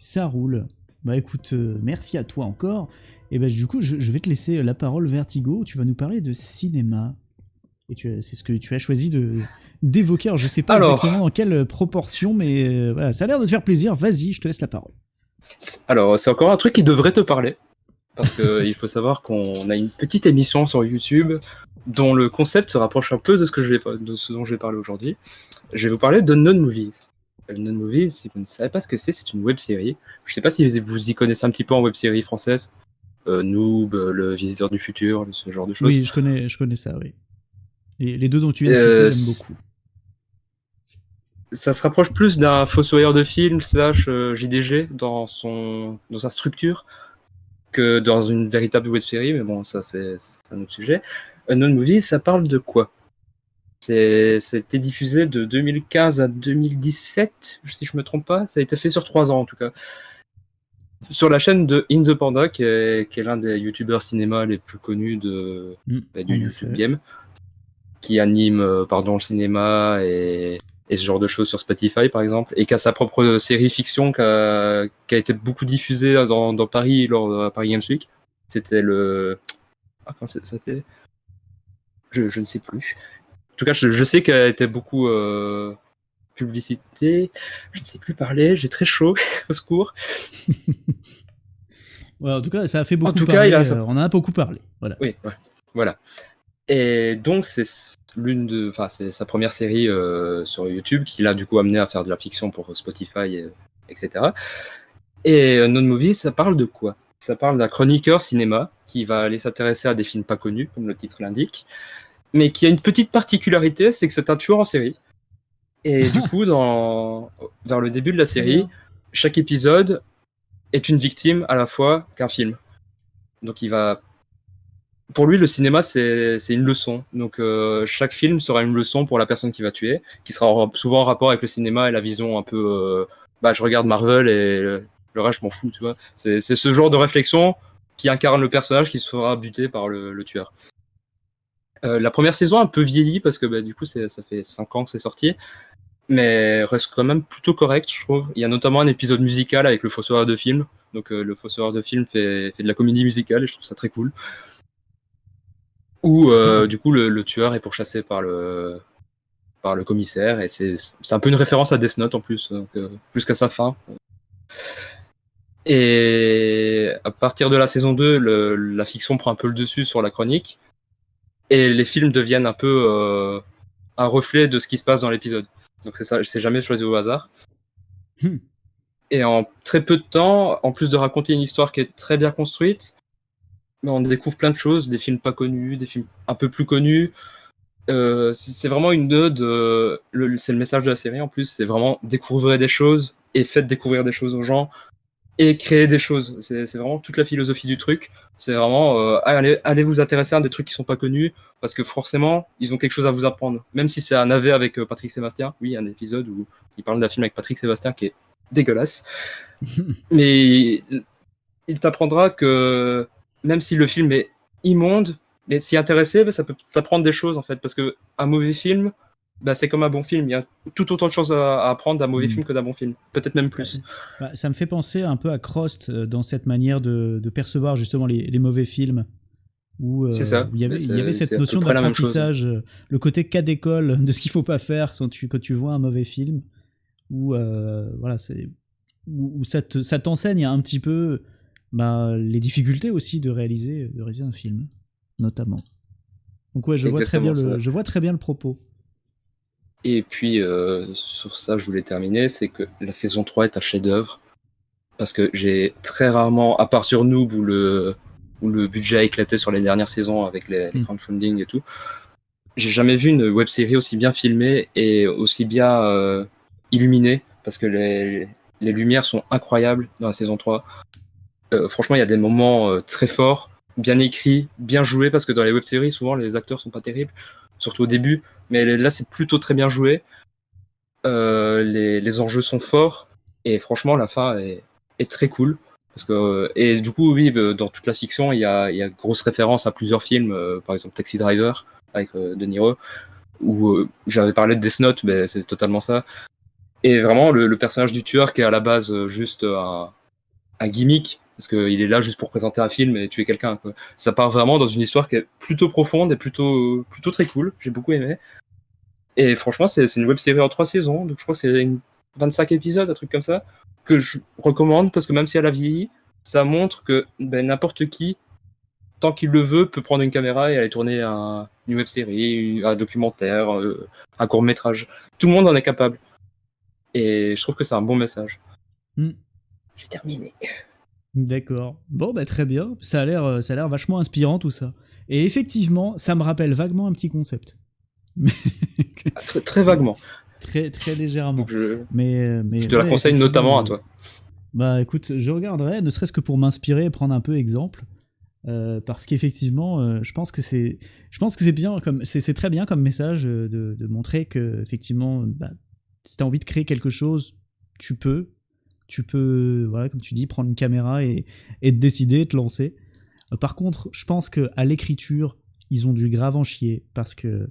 ça roule. Bah écoute, euh, merci à toi encore. Et bah du coup, je, je vais te laisser la parole, Vertigo. Tu vas nous parler de cinéma. Et tu- c'est ce que tu as choisi de d'évoquer. Alors, je sais pas Alors. exactement dans quelle proportion, mais euh, voilà, ça a l'air de te faire plaisir. Vas-y, je te laisse la parole. Alors, c'est encore un truc qui devrait te parler. Parce qu'il faut savoir qu'on a une petite émission sur YouTube dont le concept se rapproche un peu de ce, que je vais, de ce dont je vais parler aujourd'hui. Je vais vous parler de Non Movies. Euh, Non Movies, si vous ne savez pas ce que c'est, c'est une web série. Je sais pas si vous y connaissez un petit peu en web série française. Euh, Noob, euh, Le Visiteur du Futur, ce genre de choses. Oui, je connais, je connais ça, oui. Et les deux dont tu viens de Euh, citer, j'aime beaucoup. ça se rapproche plus d'un fossoyeur de film slash euh, JDG dans son dans sa structure que dans une véritable web série mais bon ça c'est un autre sujet Unknown Movie ça parle de quoi? C'était diffusé de 2015 à 2017 si je me trompe pas ça a été fait sur trois ans en tout cas sur la chaîne de In the Panda qui est, l'un des youtubeurs cinéma les plus connus de Mm, bah, du YouTube. Game qui anime euh, pardon le cinéma et et ce genre de choses sur Spotify par exemple, et qui a sa propre série fiction qui a, qui a été beaucoup diffusée dans, dans Paris lors de Paris Games Week. C'était le. Ah, comment ça s'appelait? Je, je ne sais plus. En tout cas, je, je sais qu'elle été beaucoup euh, publicité. Je ne sais plus parler, j'ai très chaud, au secours. Ouais, en tout cas, ça a fait beaucoup tout cas, parler. il a- euh, on en a beaucoup parlé. Voilà. Oui, ouais, voilà. Et donc, c'est l'une de, enfin, c'est sa première série euh, sur YouTube qui l'a du coup amené à faire de la fiction pour Spotify, et- etc. Et euh, Non Movie, ça parle de quoi? Ça parle d'un chroniqueur cinéma qui va aller s'intéresser à des films pas connus, comme le titre l'indique, mais qui a une petite particularité, c'est que c'est un tueur en série. Et du coup, dans, vers le début de la série, chaque épisode est une victime à la fois qu'un film. Donc il va pour lui, le cinéma, c'est une leçon. Donc, euh, chaque film sera une leçon pour la personne qui va tuer, qui sera en- souvent en rapport avec le cinéma et la vision un peu. euh, bah, je regarde Marvel et le, le reste, je m'en fous, tu vois. C'est c'est ce genre de réflexion qui incarne le personnage qui se fera buter par le, le tueur. Euh, la première saison a un peu vieilli parce que bah, du coup, ça fait 5 ans que c'est sorti. Mais reste quand même plutôt correct, je trouve. Il y a notamment un épisode musical avec le fossoyeur de film. Donc, euh, le fossoyeur de film fait, fait de la comédie musicale et je trouve ça très cool où euh, du coup le, le tueur est pourchassé par le par le commissaire et c'est un peu une référence à Death Note en plus donc, euh, jusqu'à sa fin et à partir de la saison 2 le- la fiction prend un peu le dessus sur la chronique et les films deviennent un peu euh, un reflet de ce qui se passe dans l'épisode donc c'est ça c'est jamais choisi au hasard Hmm. et en très peu de temps en plus de raconter une histoire qui est très bien construite on découvre plein de choses, des films pas connus, des films un peu plus connus. Euh, c'est vraiment une ode, euh, c'est le message de la série en plus, c'est vraiment découvrir des choses et faites découvrir des choses aux gens et créer des choses. C'est vraiment toute la philosophie du truc. C'est vraiment euh, allez, allez vous intéresser à des trucs qui sont pas connus parce que forcément ils ont quelque chose à vous apprendre. Même si c'est un AV avec euh, Patrick Sébastien, oui, un épisode où il parle d'un film avec Patrick Sébastien qui est dégueulasse, mais il- il t'apprendra que même si le film est immonde, mais s'y intéresser, bah, ça peut t'apprendre des choses en fait. Parce que un mauvais film, bah, c'est comme un bon film. Il y a tout autant de choses à, apprendre d'un mauvais Mm. film que d'un bon film. Peut-être même plus. Bah, ça me fait penser un peu à Crost euh, dans cette manière de, de percevoir justement les, les mauvais films. Où, euh, C'est ça. où il y avait, il y C'est- avait cette notion d'apprentissage, euh, le côté cas d'école de ce qu'il faut pas faire quand tu, quand tu vois un mauvais film, où, euh, voilà, où, où ça, te- ça t'enseigne un petit peu bah, les difficultés aussi de réaliser, de réaliser un film, notamment. Donc ouais, je C'est vois, très bien exactement le, ça. je vois très bien le propos. Et puis, euh, sur ça, je voulais terminer, c'est que la saison 3 est un chef-d'œuvre. Parce que j'ai très rarement, à part sur Noob, où le, où le budget a éclaté sur les dernières saisons avec les, les Mm. crowdfunding et tout, j'ai jamais vu une web série aussi bien filmée et aussi bien euh, illuminée. Parce que les, les lumières sont incroyables dans la saison 3. Euh, franchement, il y a des moments euh, très forts, bien écrits, bien joués, parce que dans les web séries, souvent, les acteurs sont pas terribles, surtout au début. Mais là, c'est plutôt très bien joué. Euh, les, enjeux sont forts. Et franchement, la fin est, très cool. Parce que, et du coup, oui, euh, dans toute la fiction, il y a, il y a de grosses références à plusieurs films, euh, par exemple Taxi Driver avec euh, De Niro, où euh, j'avais parlé de Death Note, mais c'est totalement ça. Et vraiment, le, personnage du tueur qui est à la base euh, juste un gimmick, parce qu'il est là juste pour présenter un film et tuer quelqu'un. Ça part vraiment dans une histoire qui est plutôt profonde et plutôt, plutôt très cool. J'ai beaucoup aimé. Et franchement, c'est une web série en trois saisons, donc je crois que c'est 25 épisodes, un truc comme ça, que je recommande parce que même si elle a vieilli, ça montre que ben, n'importe qui, tant qu'il le veut, peut prendre une caméra et aller tourner un, une web série, un documentaire, euh, un court métrage. Tout le monde en est capable. Et je trouve que c'est un bon message. Hmm. J'ai terminé. D'accord. Bon, bah très bien. Ça a l'air, euh, ça a l'air vachement inspirant tout ça. Et effectivement, ça me rappelle vaguement un petit concept. Ah, très, vaguement. Très, très légèrement. je, mais, euh, mais, je te la conseille notamment à toi. Bah écoute, je regarderai, ne serait-ce que pour m'inspirer et prendre un peu exemple. Euh, parce qu'effectivement, je pense que c'est, je pense que c'est bien, comme c'est, très bien comme message de, de montrer que effectivement, bah, si tu as envie de créer quelque chose, tu peux, tu peux, voilà, comme tu dis, prendre une caméra et, et décider, te lancer. Euh, par contre, je pense que à l'écriture, ils ont dû grave en chier parce que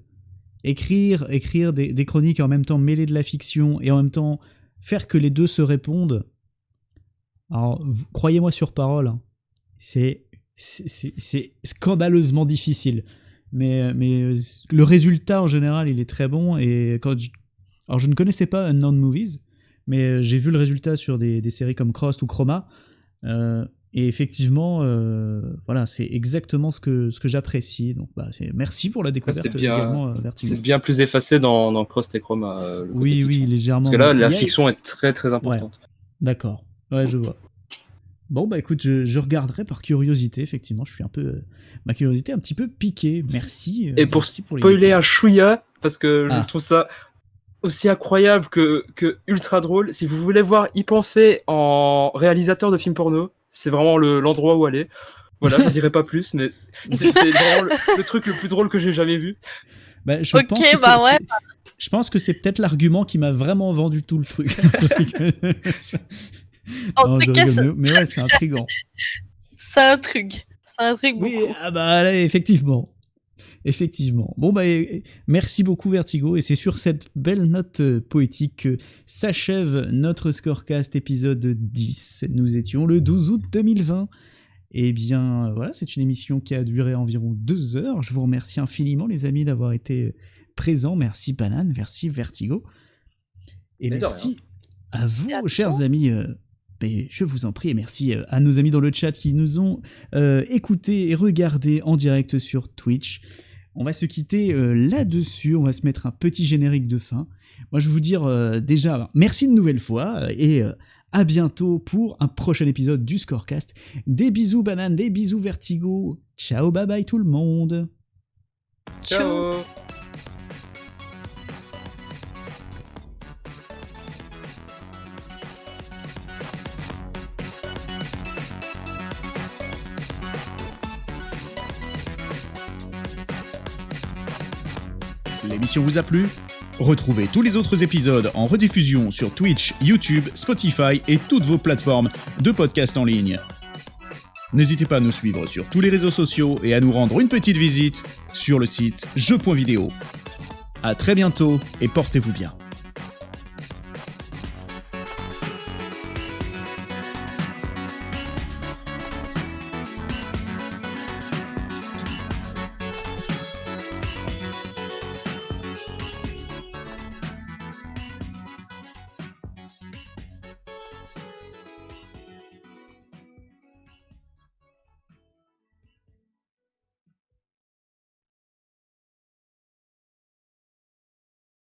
écrire, écrire des, chroniques et en même temps mêler de la fiction et en même temps faire que les deux se répondent. Alors, croyez-moi sur parole, hein, c'est c'est scandaleusement difficile. Mais, mais le résultat en général, il est très bon. Et quand alors, je ne connaissais pas Unknown Movies, mais euh, j'ai vu le résultat sur des, séries comme Cross ou Chroma. Euh, et effectivement, euh, voilà, c'est exactement ce que, ce que j'apprécie. Donc, bah, merci pour la découverte c'est bien, C'est bien plus effacé dans, dans Cross et Chroma. oui, oui, légèrement. Parce que là, la fiction est très très importante. D'accord. Ouais, je vois. Bon, bah écoute, je, regarderai par curiosité, effectivement. Je suis un peu. ma curiosité un petit peu piquée. Merci. Et pour spoiler un chouïa, parce que je ah. trouve ça aussi incroyable que, que ultra drôle. Si vous voulez voir y penser en réalisateur de films porno, c'est vraiment l'endroit où aller. Voilà, je ne dirai pas plus, mais c'est vraiment le, truc le plus drôle que j'ai jamais vu. Bah, je, pense bah ouais. je pense que c'est peut-être l'argument qui m'a vraiment vendu tout le truc. en tout cas, mais ouais, c'est intriguant. C'est un truc. C'est un truc Oui, ah bah là, effectivement. Effectivement. Bon, bah, merci beaucoup Vertigo, et c'est sur cette belle note euh, poétique que s'achève notre Scorecast épisode 10. Nous étions le 12 août 2020. Et eh bien, voilà, c'est une émission qui a duré environ deux heures. Je vous remercie infiniment, les amis, d'avoir été présents. Merci Banane, merci Vertigo. Et merci à vous, chers amis. Euh, ben, je vous en prie, et merci euh, à nos amis dans le chat qui nous ont écoutés et regardés en direct sur Twitch. On va se quitter euh, là-dessus, on va se mettre un petit générique de fin. Moi je vais vous dire euh, déjà merci une nouvelle fois euh, et à bientôt pour un prochain épisode du Scorecast. Des bisous bananes, des bisous vertigo. Ciao bye bye tout le monde. Ciao. L'émission vous a plu? Retrouvez tous les autres épisodes en rediffusion sur Twitch, YouTube, Spotify et toutes vos plateformes de podcast en ligne. N'hésitez pas à nous suivre sur tous les réseaux sociaux et à nous rendre une petite visite sur le site jeux.vidéo. A très bientôt et portez-vous bien.